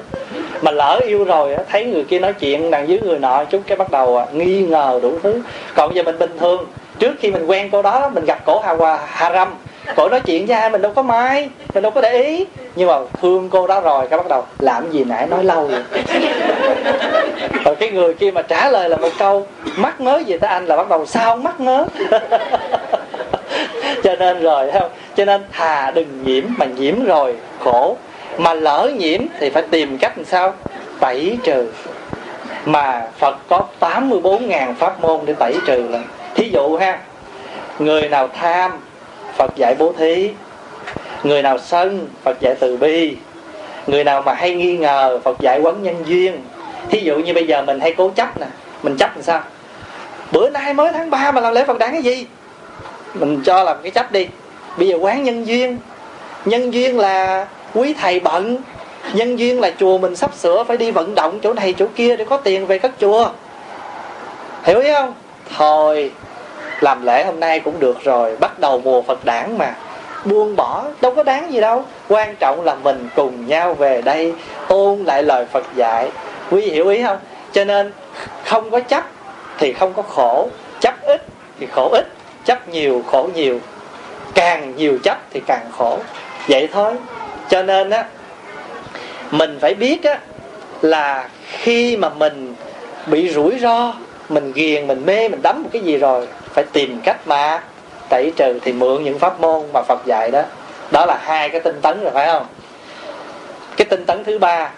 mà lỡ yêu rồi thấy người kia nói chuyện đằng dưới người nọ chút cái bắt đầu à, nghi ngờ đủ thứ. Còn giờ mình bình thường trước khi mình quen cô đó mình gặp cổ hà hòa hà râm. Cổ nói chuyện với ai mình đâu có mai mình đâu có để ý. Nhưng mà thương cô đó rồi cái bắt đầu làm gì nãy nói lâu rồi rồi cái người kia mà trả lời là một câu mắc ngớ gì tới anh? Là bắt đầu sao mắc ngớ? cho nên rồi không? Cho nên thà đừng nhiễm mà nhiễm rồi khổ. Mà lỡ nhiễm thì phải tìm cách làm sao? Tẩy trừ. Mà Phật có 84.000 pháp môn để tẩy trừ là thí dụ ha, người nào tham, Phật dạy bố thí. Người nào sân, Phật dạy từ bi. Người nào mà hay nghi ngờ, Phật dạy quấn nhân duyên. Thí dụ như bây giờ mình hay cố chấp nè. Mình chấp làm sao? Bữa nay mới tháng 3 mà làm lễ Phật đản cái gì? Mình cho làm cái chấp đi. Bây giờ quán nhân duyên. Nhân duyên là quý thầy bận. Nhân duyên là chùa mình sắp sửa phải đi vận động chỗ này chỗ kia để có tiền về các chùa. Hiểu ý không? Thôi, làm lễ hôm nay cũng được rồi. Bắt đầu mùa phật đản mà. Buông bỏ, đâu có đáng gì đâu. Quan trọng là mình cùng nhau về đây, ôn lại lời phật dạy. Quý vị hiểu ý không? Cho nên, không có chấp thì không có khổ. Chấp ít thì khổ ít chấp nhiều, khổ nhiều. Càng nhiều chấp thì càng khổ. Vậy thôi. Cho nên á, mình phải biết á, là khi mà mình bị rủi ro, mình ghiền, mình mê, mình đắm một cái gì rồi, phải tìm cách mà tẩy trừ thì mượn những pháp môn mà Phật dạy đó. Đó là hai cái tinh tấn rồi, phải không? Cái tinh tấn thứ ba,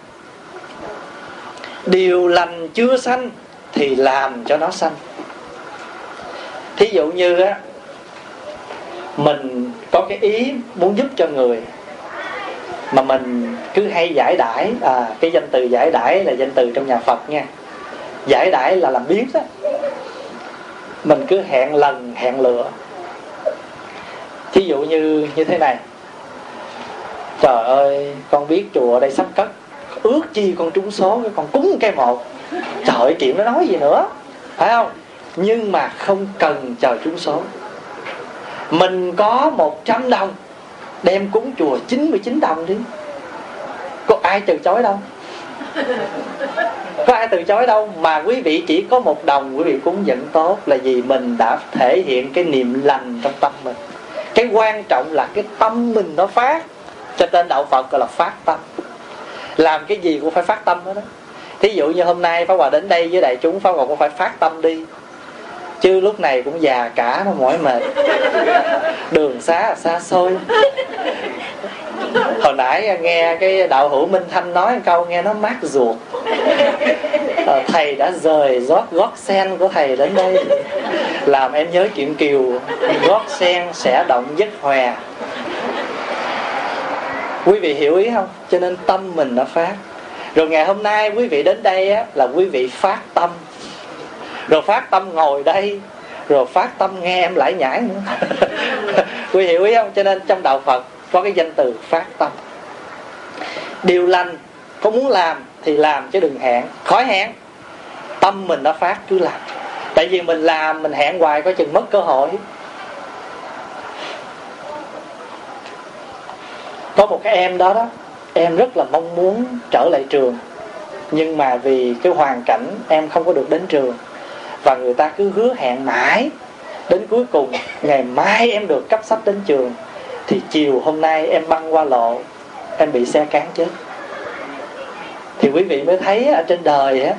điều lành chưa sanh thì làm cho nó sanh thí dụ như á, mình có cái ý muốn giúp cho người, mà mình cứ hay giải đãi à cái danh từ giải đãi là danh từ trong nhà Phật nha. Giải đãi là làm biếng đó mình cứ hẹn lần, hẹn lựa. Thí dụ như như thế này. Trời ơi, con biết chùa ở đây sắp cất. Ước chi con trúng số, con cúng cái một. Trời ơi chuyện nó nói gì nữa, phải không? Nhưng mà không cần chờ trúng số. Mình có 100 đồng đem cúng chùa 99 đồng đi. Có ai từ chối đâu? Có ai từ chối đâu? Mà quý vị chỉ có một đồng quý vị cúng vẫn tốt là vì mình đã thể hiện cái niềm lành trong tâm mình. Cái quan trọng là cái tâm mình nó phát. Cho tên đạo phật gọi là phát tâm. Làm cái gì cũng phải phát tâm đó, đó. thí dụ như hôm nay pháp hòa đến đây với đại chúng pháp hòa cũng phải phát tâm đi chứ lúc này cũng già cả mà mỏi mệt. Đường xá xa xôi. Hồi nãy nghe cái đạo hữu minh thanh nói một câu nghe nó mát ruột. Ờ, thầy đã rời gót gót sen của thầy đến đây. Làm em nhớ chuyện kiều gót sen sẽ động dứt hòa quý vị hiểu ý không? Cho nên tâm mình đã phát. Rồi ngày hôm nay quý vị đến đây á, là quý vị phát tâm rồi phát tâm ngồi đây, rồi phát tâm nghe em lại nhảy nữa quý hiểu ý không cho nên trong đạo phật có cái danh từ phát tâm. Điều lành, có muốn làm thì làm chứ đừng hẹn. Khỏi hẹn, tâm mình đã phát cứ làm. Tại vì mình làm, mình hẹn hoài có chừng mất cơ hội. Có một cái em đó đó, em rất là mong muốn trở lại trường. Nhưng mà vì cái hoàn cảnh em không có được đến trường và người ta cứ hứa hẹn mãi. Đến cuối cùng, ngày mai em được cấp sách đến trường, thì chiều hôm nay em băng qua lộ, em bị xe cán chết. Thì quý vị mới thấy ở trên đời á,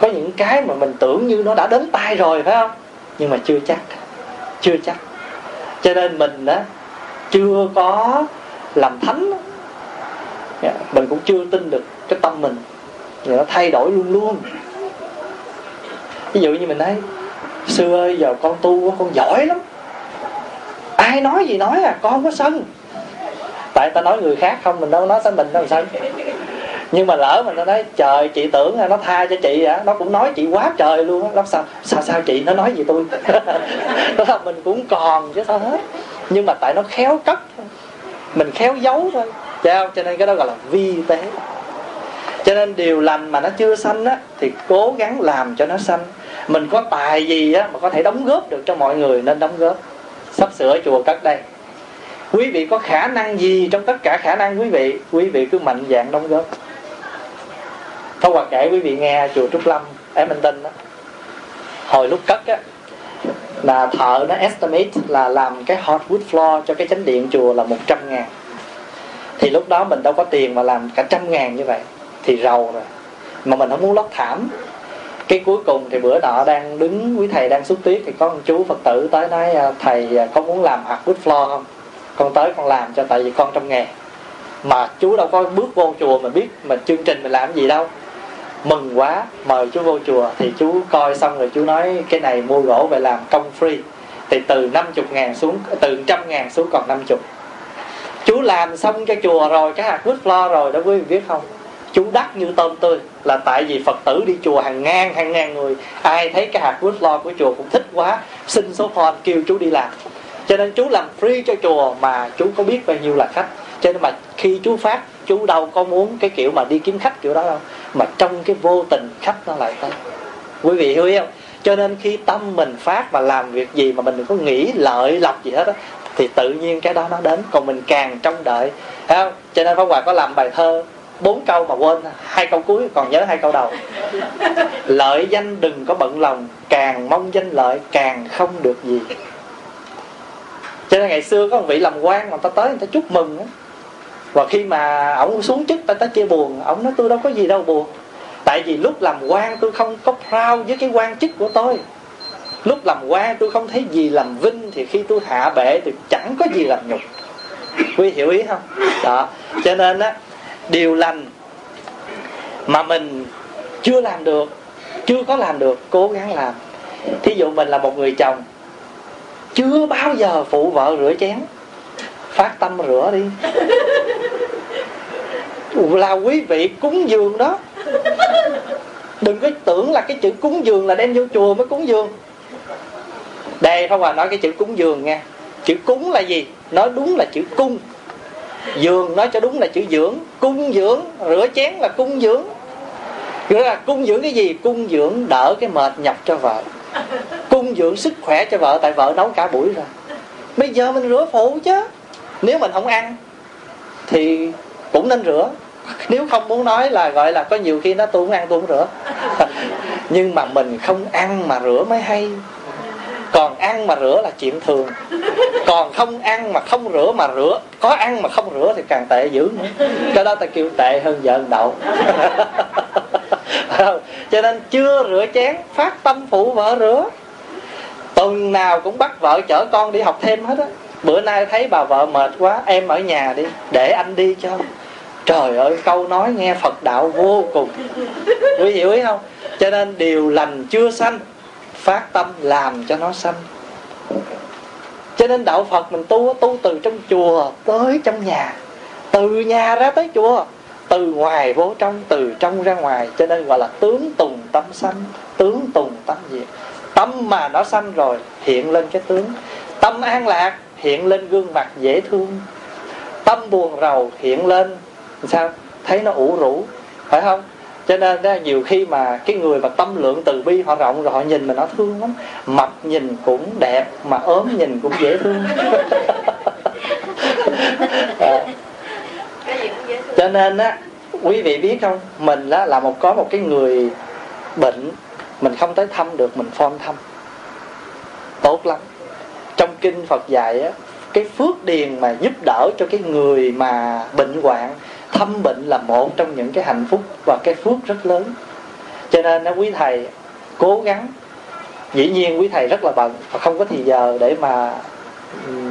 có những cái mà mình tưởng như nó đã đến tay rồi, phải không? Nhưng mà chưa chắc chưa chắc. Cho nên mình á, chưa có làm thánh. Dạ, mình cũng chưa tin được cái tâm mình. Nó thay đổi luôn luôn ví dụ như mình thấy xưa ơi, giờ con tu con giỏi lắm. Ai nói gì nói à con không có sân. Tại ta nói người khác không, mình đâu nói tới mình đâu sân nhưng mà lỡ mình nó nói, trời, chị tưởng nó tha cho chị á nó cũng nói chị quá trời luôn á. Lắm sao sao sao chị nó nói gì tôi? Đó là mình cũng còn chứ sao hết. Nhưng mà tại nó khéo cất, mình khéo giấu thôi. Thấy cho nên cái đó gọi là vi tế. Cho nên điều lành mà nó chưa sanh á, thì cố gắng làm cho nó sanh mình có tài gì á mà có thể đóng góp được cho mọi người nên đóng góp. Sắp sửa chùa cất đây. Quý vị có khả năng gì trong tất cả khả năng quý vị quý vị cứ mạnh dạng đóng góp. Thôi Hòa kể quý vị nghe chùa Trúc Lâm em Minh Tinh đó hồi lúc cất á, là thợ nó estimate là làm cái hardwood floor cho cái chánh điện chùa là 100 ngàn. Thì lúc đó mình đâu có tiền mà làm cả trăm ngàn như vậy. Thì giàu rồi. Mà mình không muốn lót thảm cái cuối cùng thì bữa nọ đang đứng, quý thầy đang xúc tiết thì có một chú phật tử tới nói à, thầy à, có muốn làm hạt wood floor không? Con tới con làm cho, tại vì con trong nghề. Mà chú đâu có bước vô chùa mà biết mà chương trình mình làm gì đâu. Mừng quá, mời chú vô chùa thì chú coi xong rồi chú nói, cái này mua gỗ về làm công free. Thì từ 50 ngàn xuống, từ trăm ngàn xuống còn 50 chú làm xong cho chùa rồi, cái hạt wood floor rồi đó, quý vị biết không? Chú đắt như tôm tươi là tại vì phật tử đi chùa hàng ngàn hàng ngàn người. Ai thấy cái hạt quýt lo của chùa cũng thích quá, xin số phone kêu chú đi làm. Cho nên chú làm free cho chùa mà chú có biết bao nhiêu là khách. Cho nên mà khi chú phát, chú đâu có muốn cái kiểu mà đi kiếm khách kiểu đó đâu. Mà trong cái vô tình khách nó lại tới. Quý vị hiểu không? Cho nên khi tâm mình phát và làm việc gì mà mình đừng có nghĩ lợi lộc gì hết á, thì tự nhiên cái đó nó đến. Còn mình càng trông đợi. Thấy không? Cho nên pháp hòa có làm bài thơ bốn câu mà quên, hai câu cuối, còn nhớ hai câu đầu. Lợi danh đừng có bận lòng, càng mong danh lợi càng không được gì. Cho nên ngày xưa có một vị làm quan mà ta tới, người ta chúc mừng và khi mà ổng xuống chức, ta ta chia buồn, ổng nói, tôi đâu có gì đâu, buồn. Tại vì lúc làm quan, tôi không có proud với cái quan chức của tôi. Lúc làm quan, tôi không thấy gì làm vinh, thì khi tôi hạ bệ, thì chẳng có gì làm nhục. Quý hiểu ý không? Đó. Cho nên á điều lành mà mình chưa làm được, chưa có làm được, cố gắng làm. Thí dụ mình là một người chồng, chưa bao giờ phụ vợ rửa chén, phát tâm rửa đi. Là quý vị cúng dường đó. Đừng có tưởng là cái chữ cúng dường là đem vô chùa mới cúng dường. Đây không Hòa nói cái chữ cúng dường nha. Chữ cúng là gì? Nói đúng là chữ cung dường, nói cho đúng là chữ dưỡng. Cung dưỡng, rửa chén là cung dưỡng. Nghĩa là cung dưỡng cái gì? Cung dưỡng đỡ cái mệt nhọc cho vợ. Cung dưỡng sức khỏe cho vợ, tại vợ nấu cả buổi rồi. Bây giờ mình rửa phụ chứ. Nếu mình không ăn, thì cũng nên rửa. Nếu không muốn nói là gọi là có nhiều khi nó tôi không ăn, tôi không rửa. Nhưng mà mình không ăn mà rửa mới hay còn ăn mà rửa là chuyện thường. Còn không ăn mà không rửa mà rửa. Có ăn mà không rửa thì càng tệ dữ nữa. Cái đó ta kêu tệ hơn vợ đậu. Cho nên chưa rửa chén, phát tâm phụ vợ rửa. Tuần nào cũng bắt vợ chở con đi học thêm hết á. Bữa nay thấy bà vợ mệt quá, em ở nhà đi, để anh đi cho. Trời ơi, câu nói nghe phật đạo vô cùng. Quý hiểu ý không? Cho nên điều lành chưa sanh phát tâm làm cho nó sanh. Cho nên đạo phật mình tu tu từ trong chùa tới trong nhà. Từ nhà ra tới chùa, từ ngoài vô trong, từ trong ra ngoài. Cho nên gọi là tướng tùng tâm sanh, tướng tùng tâm diệt. Tâm mà nó sanh rồi, hiện lên cái tướng. Tâm an lạc, hiện lên gương mặt dễ thương. Tâm buồn rầu, hiện lên, sao? Thấy nó ủ rũ, phải không? Cho nên đó, nhiều khi mà cái người mà tâm lượng từ bi họ rộng rồi họ nhìn mà nó thương lắm. Mập nhìn cũng đẹp mà ốm nhìn cũng dễ thương. À. cho nên á quý vị biết không? Mình á là một có một cái người bệnh mình không tới thăm được mình phone thăm. Tốt lắm. Trong kinh phật dạy á cái phước điền mà giúp đỡ cho cái người mà bệnh hoạn thăm bệnh là một trong những cái hạnh phúc và cái phước rất lớn. Cho nên quý thầy cố gắng. Dĩ nhiên quý thầy rất là bận và không có thì giờ để mà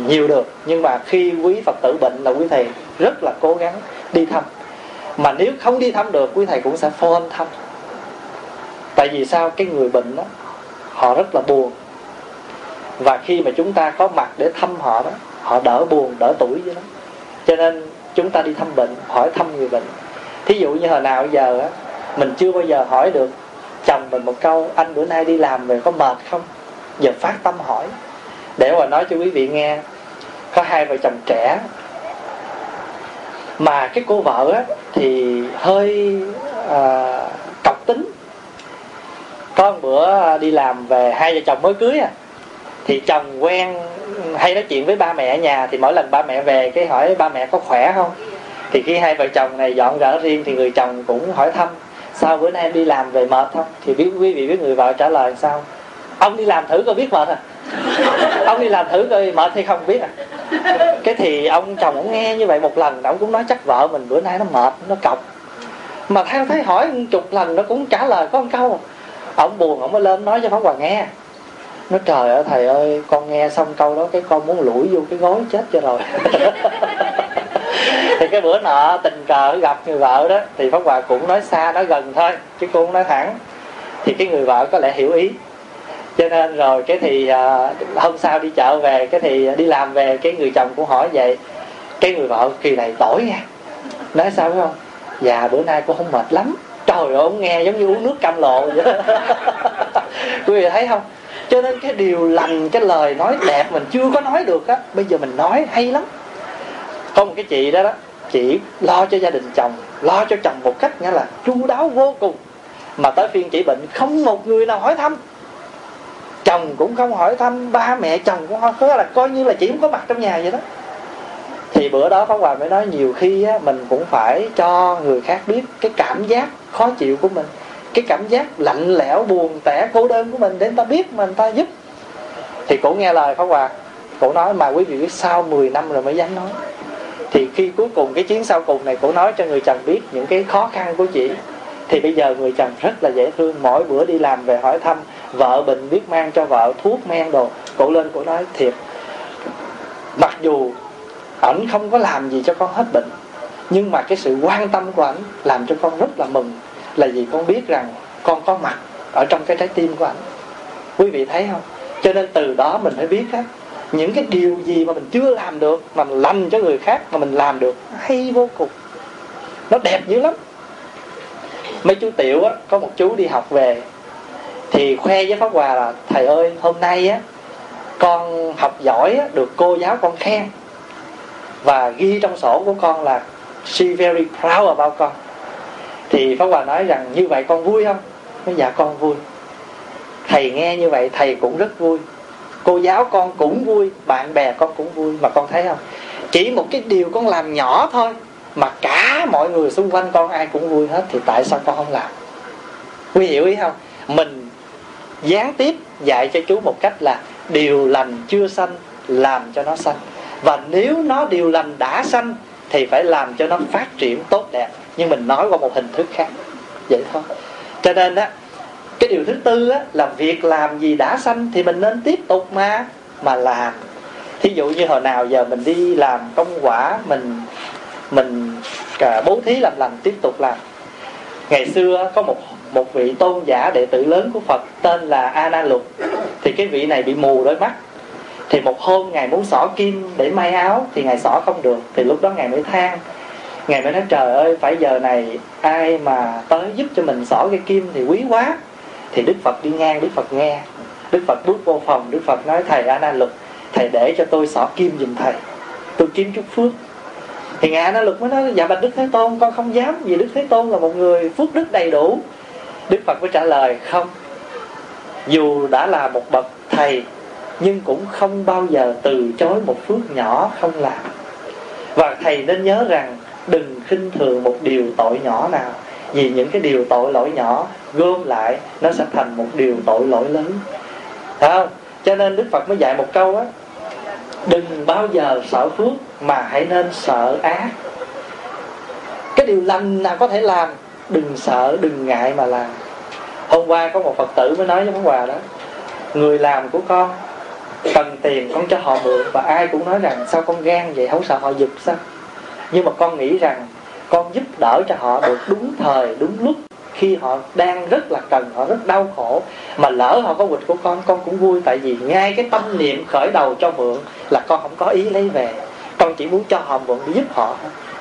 nhiều được. Nhưng mà khi quý phật tử bệnh là quý thầy rất là cố gắng đi thăm. Mà nếu không đi thăm được, quý thầy cũng sẽ phone thăm. Tại vì sao? Cái người bệnh đó, họ rất là buồn. Và khi mà chúng ta có mặt để thăm họ đó, họ đỡ buồn, đỡ tuổi vậy đó. Cho nên chúng ta đi thăm bệnh hỏi thăm người bệnh. Thí dụ như hồi nào giờ á mình chưa bao giờ hỏi được chồng mình một câu anh bữa nay đi làm về có mệt không? Giờ phát tâm hỏi. Để mà nói cho quý vị nghe có hai vợ chồng trẻ. Mà cái cô vợ á thì hơi à, cọc tính. Có một bữa đi làm về hai vợ chồng mới cưới à thì chồng quen hay nói chuyện với ba mẹ ở nhà thì mỗi lần ba mẹ về cái hỏi ba mẹ có khỏe không? Thì khi hai vợ chồng này dọn rỡ riêng thì người chồng cũng hỏi thăm, sao bữa nay em đi làm về mệt không? Thì biết quý vị biết người vợ trả lời sao? Ông đi làm thử coi biết mệt à. Ông đi làm thử coi mệt hay không biết à. Cái thì ông chồng cũng nghe như vậy một lần, ông cũng nói chắc vợ mình bữa nay nó mệt, nó cọc. Mà theo thấy hỏi chục lần nó cũng trả lời có một câu. Ông buồn, ông mới lên nói cho pháp hòa nghe nó trời ơi, thầy ơi, con nghe xong câu đó cái con muốn lủi vô cái gối chết cho rồi. Thì cái bữa nọ tình cờ gặp người vợ đó, thì pháp hòa cũng nói xa, nói gần thôi, chứ cô không nói thẳng. Thì cái người vợ có lẽ hiểu ý. Cho nên rồi cái thì à, hôm sau đi chợ về, cái thì đi làm về, cái người chồng cũng hỏi vậy. Cái người vợ kỳ này tỏi nha. Nói sao phải không? Dạ bữa nay cô không mệt lắm. Trời ơi, ông nghe giống như uống nước cam lộ vậy quý vị thấy không? Cho nên cái điều lành cái lời nói đẹp mình chưa có nói được á bây giờ mình nói hay lắm. Có một cái chị đó đó chị lo cho gia đình chồng lo cho chồng một cách nghĩa là chu đáo vô cùng. Mà tới phiên chị bệnh không một người nào hỏi thăm. Chồng cũng không hỏi thăm ba mẹ chồng cũng không có là coi như là chị không có mặt trong nhà vậy đó. Thì bữa đó Pháp Hòa mới nói nhiều khi á, mình cũng phải cho người khác biết cái cảm giác khó chịu của mình cái cảm giác lạnh lẽo, buồn tẻ, cô đơn của mình để người ta biết mà người ta giúp. Thì cổ nghe lời Pháp Hòa, cổ nói mà quý vị biết sau 10 năm rồi mới dám nói. Thì khi cuối cùng cái chuyến sau cùng này cổ nói cho người chồng biết những cái khó khăn của chị. Thì bây giờ người chồng rất là dễ thương, mỗi bữa đi làm về hỏi thăm, vợ bệnh biết mang cho vợ thuốc, men đồ. Cổ lên cổ nói, thiệt, mặc dù ảnh không có làm gì cho con hết bệnh, nhưng mà cái sự quan tâm của ảnh làm cho con rất là mừng là vì con biết rằng con có mặt ở trong cái trái tim của ảnh quý vị thấy không? Cho nên từ đó mình phải biết á những cái điều gì mà mình chưa làm được mà mình làm cho người khác mà mình làm được hay vô cùng. Nó đẹp dữ lắm. Mấy chú tiểu á có một chú đi học về thì khoe với pháp hòa là thầy ơi hôm nay á con học giỏi á, được cô giáo con khen. Và ghi trong sổ của con là she very proud about con thì pháp hòa nói rằng như vậy con vui không? Nói dạ con vui. Thầy nghe như vậy, thầy cũng rất vui. Cô giáo con cũng vui, bạn bè con cũng vui, mà con thấy không? Chỉ một cái điều con làm nhỏ thôi, mà cả mọi người xung quanh con ai cũng vui hết, thì tại sao con không làm? Quý hiểu ý không? Mình gián tiếp dạy cho chú một cách là điều lành chưa sanh, làm cho nó sanh. Và nếu nó điều lành đã sanh, thì phải làm cho nó phát triển tốt đẹp nhưng mình nói qua một hình thức khác. Vậy thôi. Cho nên á cái điều thứ tư á, là việc làm gì đã sanh thì mình nên tiếp tục mà mà làm. Thí dụ như hồi nào giờ mình đi làm công quả mình mình cả bố thí làm lành tiếp tục làm. Ngày xưa có một một vị tôn giả đệ tử lớn của Phật tên là A Na Lục. Thì cái vị này bị mù đôi mắt. Thì một hôm ngài muốn xỏ kim để may áo thì ngài xỏ không được. Thì lúc đó ngài mới than ngài mới nói, trời ơi, phải giờ này ai mà tới giúp cho mình xỏ cái kim thì quý quá. Thì đức phật đi ngang, đức phật nghe. Đức phật bước vô phòng, đức phật nói, thầy a nan lục thầy để cho tôi xỏ kim giùm thầy. Tôi kiếm chút phước. Thì ngài a nan lục mới nói dạ bạch đức thế tôn, con không dám, vì đức thế tôn là một người phước đức đầy đủ. Đức phật mới trả lời, không. Dù đã là một bậc thầy, nhưng cũng không bao giờ từ chối một phước nhỏ không làm. Và thầy nên nhớ rằng đừng khinh thường một điều tội nhỏ nào, vì những cái điều tội lỗi nhỏ gom lại, nó sẽ thành một điều tội lỗi lớn. Thấy không? Cho nên đức phật mới dạy một câu á, đừng bao giờ sợ phước, mà hãy nên sợ ác. Cái điều lành nào có thể làm, đừng sợ, đừng ngại mà làm. Hôm qua có một phật tử mới nói với món quà đó, người làm của con cần tiền con cho họ mượn, và ai cũng nói rằng, sao con gan vậy? Không sợ họ giật sao nhưng mà con nghĩ rằng con giúp đỡ cho họ được đúng thời, đúng lúc khi họ đang rất là cần, họ rất đau khổ mà lỡ họ có quỵt của con con cũng vui. Tại vì ngay cái tâm niệm khởi đầu cho mượn là con không có ý lấy về. Con chỉ muốn cho họ mượn để giúp họ.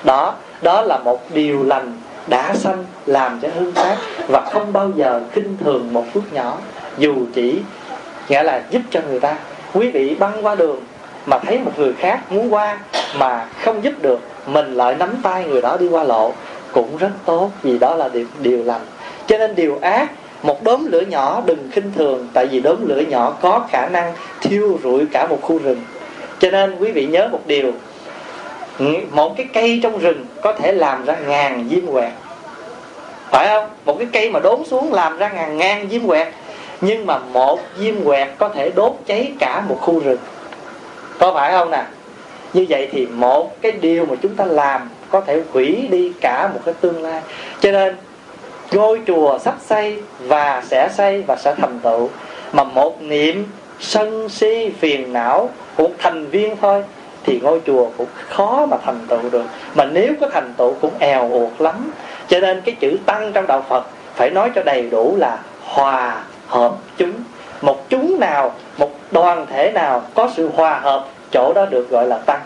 Đó đó là một điều lành đã sanh làm cho hương phát và không bao giờ khinh thường một phước nhỏ. Dù chỉ, nghĩa là giúp cho người ta. Quý vị băng qua đường mà thấy một người khác muốn qua mà không giúp được mình lại nắm tay người đó đi qua lộ. Cũng rất tốt vì đó là điều, điều lành. Cho nên điều ác một đốm lửa nhỏ đừng khinh thường tại vì đốm lửa nhỏ có khả năng thiêu rụi cả một khu rừng. Cho nên quý vị nhớ một điều một cái cây trong rừng có thể làm ra ngàn diêm quẹt. Phải không? Một cái cây mà đốn xuống làm ra ngàn ngàn diêm quẹt. Nhưng mà một diêm quẹt có thể đốt cháy cả một khu rừng. Có phải không nè? Như vậy thì một cái điều mà chúng ta làm có thể hủy đi cả một cái tương lai. Cho nên, ngôi chùa sắp xây và sẽ xây và sẽ thành tựu, mà một niệm sân si phiền não của thành viên thôi, thì ngôi chùa cũng khó mà thành tựu được. Mà nếu có thành tựu cũng èo uột lắm. Cho nên cái chữ tăng trong đạo phật phải nói cho đầy đủ là hòa hợp chúng. Một chúng nào, một đoàn thể nào có sự hòa hợp chỗ đó được gọi là tăng.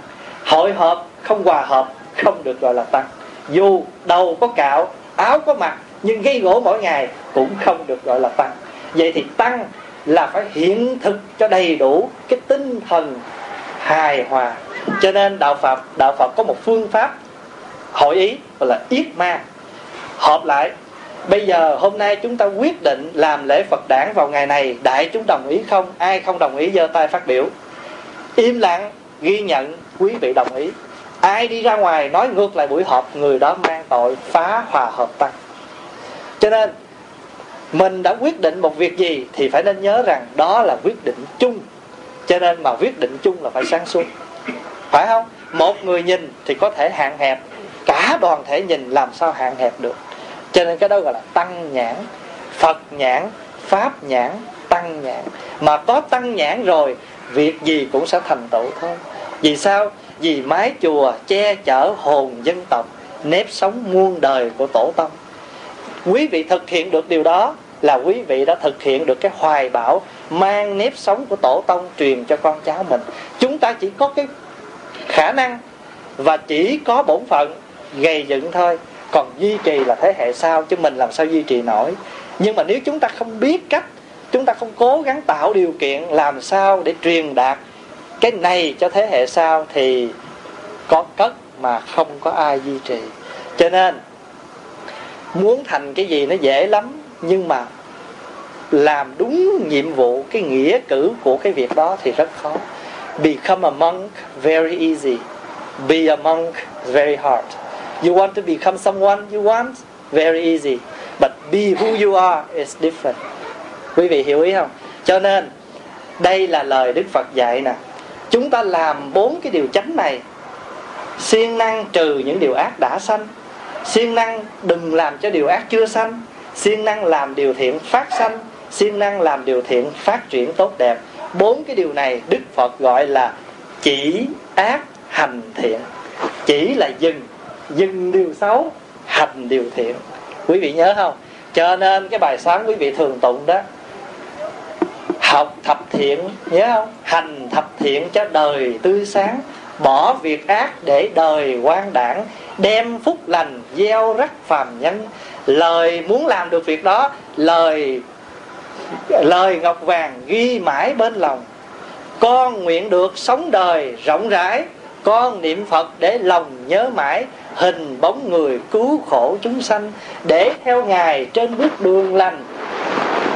Hội hợp không hòa hợp, không được gọi là tăng. Dù đầu có cạo, áo có mặc, nhưng gây gỗ mỗi ngày cũng không được gọi là tăng. Vậy thì tăng là phải hiện thực cho đầy đủ cái tinh thần hài hòa. Cho nên đạo phật đạo phật có một phương pháp hội ý, gọi là yết ma. Hợp lại, bây giờ hôm nay chúng ta quyết định làm lễ phật đản vào ngày này, đại chúng đồng ý không? Ai không đồng ý giơ tay phát biểu? Im lặng, ghi nhận, quý vị đồng ý. Ai đi ra ngoài nói ngược lại buổi họp, người đó mang tội phá hòa hợp tăng cho nên, mình đã quyết định một việc gì thì phải nên nhớ rằng đó là quyết định chung. Cho nên mà quyết định chung là phải sáng suốt. Phải không? Một người nhìn thì có thể hạn hẹp, cả đoàn thể nhìn làm sao hạn hẹp được. Cho nên cái đó gọi là tăng nhãn, phật nhãn, pháp nhãn, tăng nhãn. Mà có tăng nhãn rồi việc gì cũng sẽ thành tựu thôi. Vì sao? Vì mái chùa che chở hồn dân tộc, nếp sống muôn đời của tổ tông. Quý vị thực hiện được điều đó là quý vị đã thực hiện được cái hoài bão mang nếp sống của tổ tông truyền cho con cháu mình. Chúng ta chỉ có cái khả năng và chỉ có bổn phận gây dựng thôi. Còn duy trì là thế hệ sau chứ mình làm sao duy trì nổi. Nhưng mà nếu chúng ta không biết cách chúng ta không cố gắng tạo điều kiện làm sao để truyền đạt cái này cho thế hệ sau thì có cất mà không có ai duy trì. Cho nên, muốn thành cái gì nó dễ lắm, nhưng mà làm đúng nhiệm vụ, cái nghĩa cử của cái việc đó thì rất khó. Become a monk, very easy. Be a monk, very hard. You want to become someone you want, very easy. But be who you are is different quý vị hiểu ý không? Cho nên, đây là lời đức phật dạy nè. Chúng ta làm bốn cái điều chánh này. Siêng năng trừ những điều ác đã sanh. Siêng năng đừng làm cho điều ác chưa sanh. Siêng năng làm điều thiện phát sanh. Siêng năng làm điều thiện phát triển tốt đẹp. Bốn cái điều này đức phật gọi là chỉ ác hành thiện. Chỉ là dừng. Dừng điều xấu, hành điều thiện. Quý vị nhớ không? Cho nên cái bài sáng quý vị thường tụng đó học thập thiện, nhớ không? Hành thập thiện cho đời tươi sáng. Bỏ việc ác để đời quan đảng. Đem phúc lành, gieo rắc phàm nhân. Lời muốn làm được việc đó, lời lời ngọc vàng ghi mãi bên lòng. Con nguyện được sống đời rộng rãi. Con niệm phật để lòng nhớ mãi. Hình bóng người cứu khổ chúng sanh. Để theo ngài trên bước đường lành.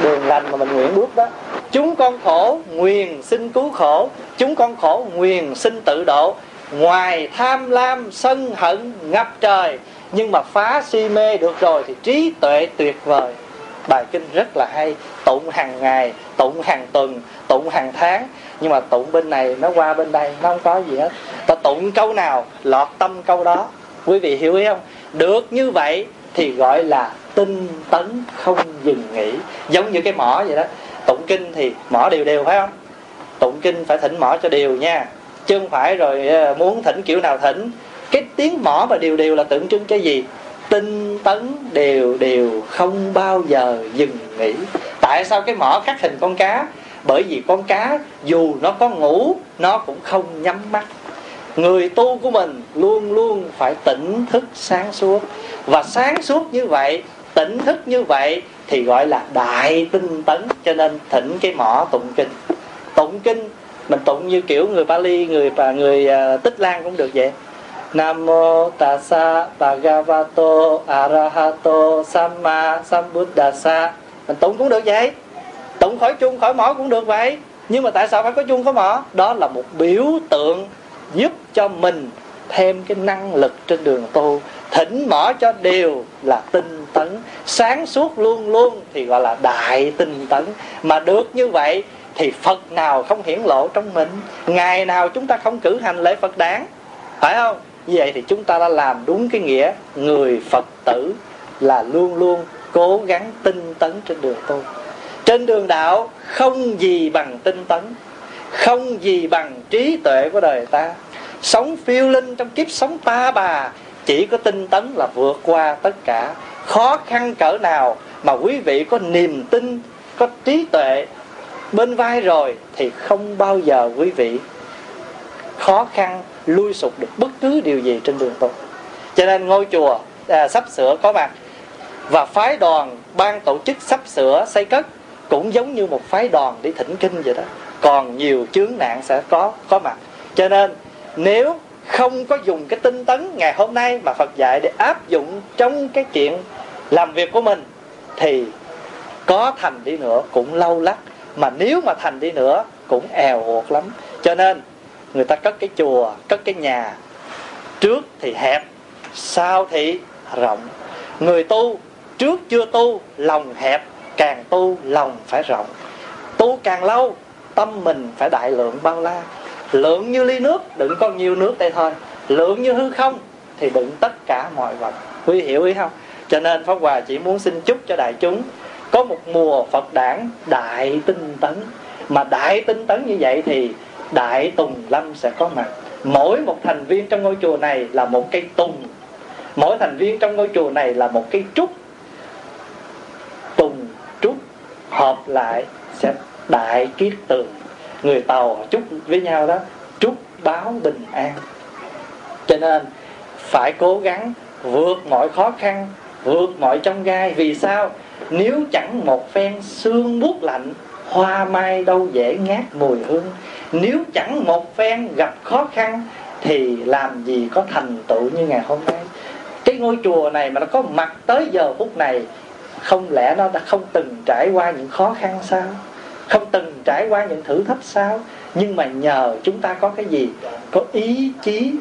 Đường lành mà mình nguyện bước đó chúng con khổ nguyền xin cứu khổ, chúng con khổ nguyền xin tự độ. Ngoài tham lam, sân hận, ngập trời, nhưng mà phá si mê được rồi thì trí tuệ tuyệt vời. Bài kinh rất là hay, tụng hàng ngày, tụng hàng tuần, tụng hàng tháng. Nhưng mà tụng bên này, nó qua bên đây, nó không có gì hết. Ta tụng câu nào, lọt tâm câu đó. Quý vị hiểu ý không? Được như vậy thì gọi là tinh tấn không dừng nghỉ. Giống như cái mỏ vậy đó tụng kinh thì mỏ đều đều, phải không? Tụng kinh phải thỉnh mỏ cho đều nha. Chứ không phải rồi ờ, muốn thỉnh kiểu nào thỉnh. Cái tiếng mỏ và đều đều là tượng trưng cho gì? Tinh tấn đều đều không bao giờ dừng nghỉ. Tại sao cái mỏ khắc hình con cá? Bởi vì con cá dù nó có ngủ, nó cũng không nhắm mắt. Người tu của mình luôn luôn phải tỉnh thức sáng suốt. Và sáng suốt như vậy, tỉnh thức như vậy thì gọi là đại tinh tấn cho nên thỉnh cái mỏ tụng kinh. Tụng kinh mình tụng như kiểu người Bali người và người uh, Tích Lan cũng được vậy. Nam mô Tassa Bhagavato Arahato Samma Sambuddhasa mình tụng cũng được vậy. Tụng khỏi chung khỏi mỏ cũng được vậy. Nhưng mà tại sao phải có chung có mỏ? Đó là một biểu tượng giúp cho mình thêm cái năng lực trên đường tu. Thỉnh mỏ cho đều là tinh tấn, sáng suốt luôn luôn thì gọi là đại tinh tấn. Mà được như vậy thì phật nào không hiển lộ trong mình? Ngày nào chúng ta không cử hành lễ phật đáng phải không? Như vậy thì chúng ta đã làm đúng cái nghĩa người phật tử là luôn luôn cố gắng tinh tấn trên đường tu. Trên đường đạo không gì bằng tinh tấn, không gì bằng trí tuệ của đời ta. Sống phiêu linh trong kiếp sống ta bà, chỉ có tinh tấn là vượt qua tất cả khó khăn cỡ nào mà quý vị có niềm tin có trí tuệ bên vai rồi thì không bao giờ quý vị khó khăn lui sụp được bất cứ điều gì trên đường tu. Cho nên ngôi chùa à, sắp sửa có mặt và phái đoàn ban tổ chức sắp sửa xây cất cũng giống như một phái đoàn đi thỉnh kinh vậy đó. Còn nhiều chướng nạn sẽ có có mặt. Cho nên nếu không có dùng cái tinh tấn ngày hôm nay mà Phật dạy để áp dụng trong cái chuyện làm việc của mình, thì có thành đi nữa cũng lâu lắc, mà nếu mà thành đi nữa cũng èo uột lắm. Cho nên, người ta cất cái chùa, cất cái nhà trước thì hẹp, sau thì rộng. Người tu trước chưa tu, lòng hẹp, càng tu lòng phải rộng. Tu càng lâu, tâm mình phải đại lượng bao la lượng như ly nước đựng có nhiều nước đây thôi. Lượng như hư không, thì đựng tất cả mọi vật. Quý hiểu ý không? Cho nên pháp hòa chỉ muốn xin chúc cho đại chúng có một mùa phật đản đại tinh tấn. Mà đại tinh tấn như vậy thì đại tùng lâm sẽ có mặt. Mỗi một thành viên trong ngôi chùa này là một cây tùng. Mỗi thành viên trong ngôi chùa này là một cây trúc. Tùng, trúc hợp lại sẽ đại kiết tường người tàu chúc với nhau đó, chúc báo bình an. Cho nên phải cố gắng vượt mọi khó khăn, vượt mọi trong gai. Vì sao? Nếu chẳng một phen xương buốt lạnh, hoa mai đâu dễ ngát mùi hương. Nếu chẳng một phen gặp khó khăn, thì làm gì có thành tựu như ngày hôm nay? Cái ngôi chùa này mà nó có mặt tới giờ phút này, không lẽ nó đã không từng trải qua những khó khăn sao? Không từng trải qua những thử thách sao? Nhưng mà nhờ chúng ta có cái gì? Có ý chí,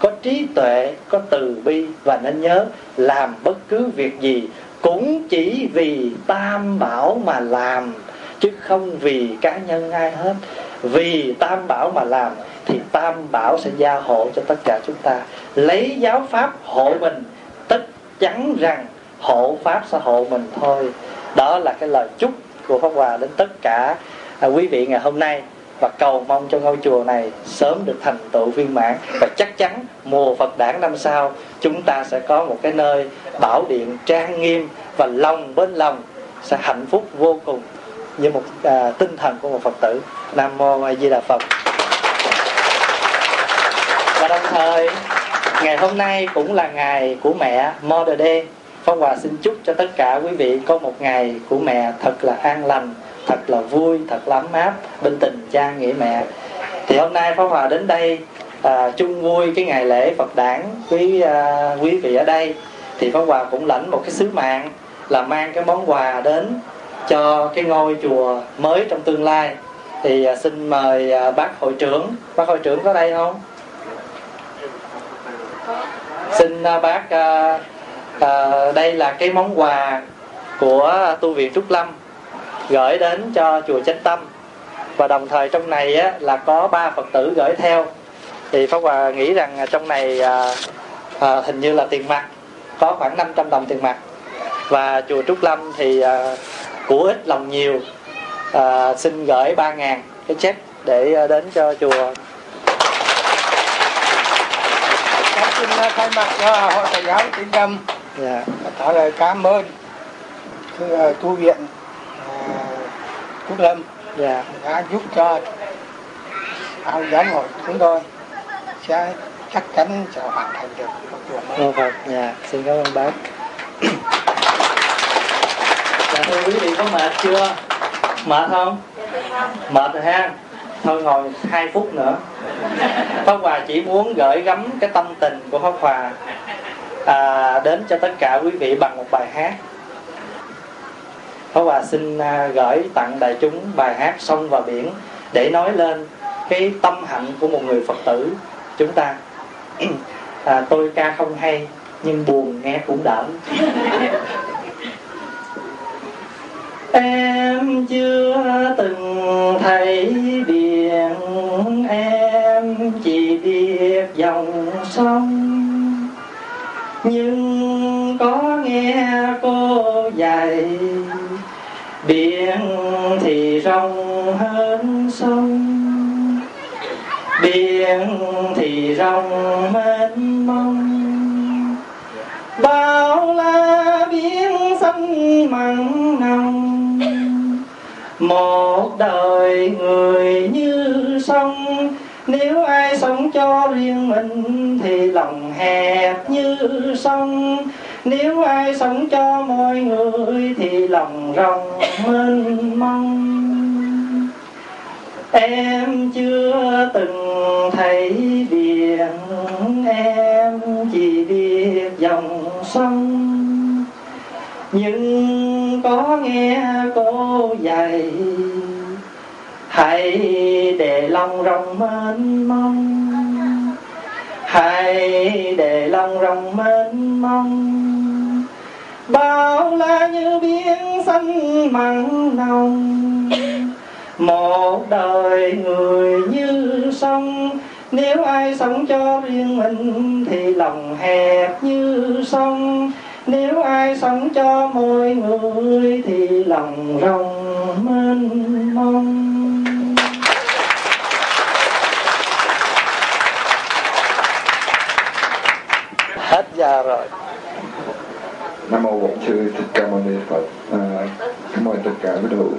có trí tuệ, có từ bi và nên nhớ làm bất cứ việc gì cũng chỉ vì tam bảo mà làm, chứ không vì cá nhân ai hết. Vì tam bảo mà làm thì tam bảo sẽ gia hộ cho tất cả chúng ta. Lấy giáo pháp hộ mình tất chắn rằng hộ pháp sẽ hộ mình thôi. Đó là cái lời chúc của pháp hòa đến tất cả à, quý vị ngày hôm nay. Và cầu mong cho ngôi chùa này sớm được thành tựu viên mãn. Và chắc chắn mùa Phật đản năm sau chúng ta sẽ có một cái nơi bảo điện trang nghiêm và lòng bên lòng sẽ hạnh phúc vô cùng như một à, tinh thần của một Phật tử. Nam mô A Di Đà Phật. Và đồng thời ngày hôm nay cũng là ngày của mẹ Mother Day Pháp Hòa xin chúc cho tất cả quý vị có một ngày của mẹ thật là an lành thật là vui thật là ấm áp bên tình cha nghĩa mẹ. Thì hôm nay pháp hòa đến đây à, chung vui cái ngày lễ phật đản với à, quý vị ở đây. Thì pháp hòa cũng lãnh một cái sứ mạng là mang cái món quà đến cho cái ngôi chùa mới trong tương lai. Thì à, xin mời à, bác hội trưởng. Bác hội trưởng có đây không? Xin à, bác à, à, đây là cái món quà của tu viện trúc lâm gửi đến cho chùa chánh tâm. Và đồng thời trong này á, là có ba phật tử gửi theo. Thì pháp hòa nghĩ rằng trong này à, à, hình như là tiền mặt có khoảng 500 đồng tiền mặt. Và chùa trúc lâm thì à, của ít lòng nhiều à, xin gửi 3 ngàn cái check để à, đến cho chùa. Xin thay mặt cho hội thầy giáo Tĩnh Tâm dạ. Tỏ lời cảm ơn thưa tu viện Quốc Lâm. Dạ. Đã giúp cho ao giáo hội chúng tôi sẽ chắc chắn sẽ hoàn thành được một chùa mới. Mô Phật dạ xin cảm ơn bác. Dạ thưa quý vị có mệt chưa? Mệt không? Mệt rồi ha. Thôi ngồi hai phút nữa. Pháp Hòa chỉ muốn gửi gắm cái tâm tình của Pháp Hòa à, đến cho tất cả quý vị bằng một bài hát. Pháp Hòa xin à, gửi tặng đại chúng bài hát Sông và Biển để nói lên cái tâm hạnh của một người Phật tử chúng ta. À, tôi ca không hay nhưng buồn nghe cũng đỡ em chưa từng thì rộng hơn sông. Biển thì rộng mênh mông. Bao la biển xanh mặn nồng. Một đời người như sông, nếu ai sống cho riêng mình thì lòng hẹp như sông. Nếu ai sống cho mọi người thì lòng rộng mênh mông. Em chưa từng thấy biển, Em chỉ biết dòng sông. Nhưng có nghe cô dạy, Hãy để lòng rộng mênh mông. Hãy để lòng rộng mênh mông. Bao la như biển xanh mặn nồng một đời người như sông nếu ai sống cho riêng mình thì lòng hẹp như sông nếu ai sống cho mọi người thì lòng rộng mênh mông hết giờ rồi Nam mô Bổn Sư Thích Ca Mâu Ni Phật. À, cảm ơn tất cả quý đạo hữu.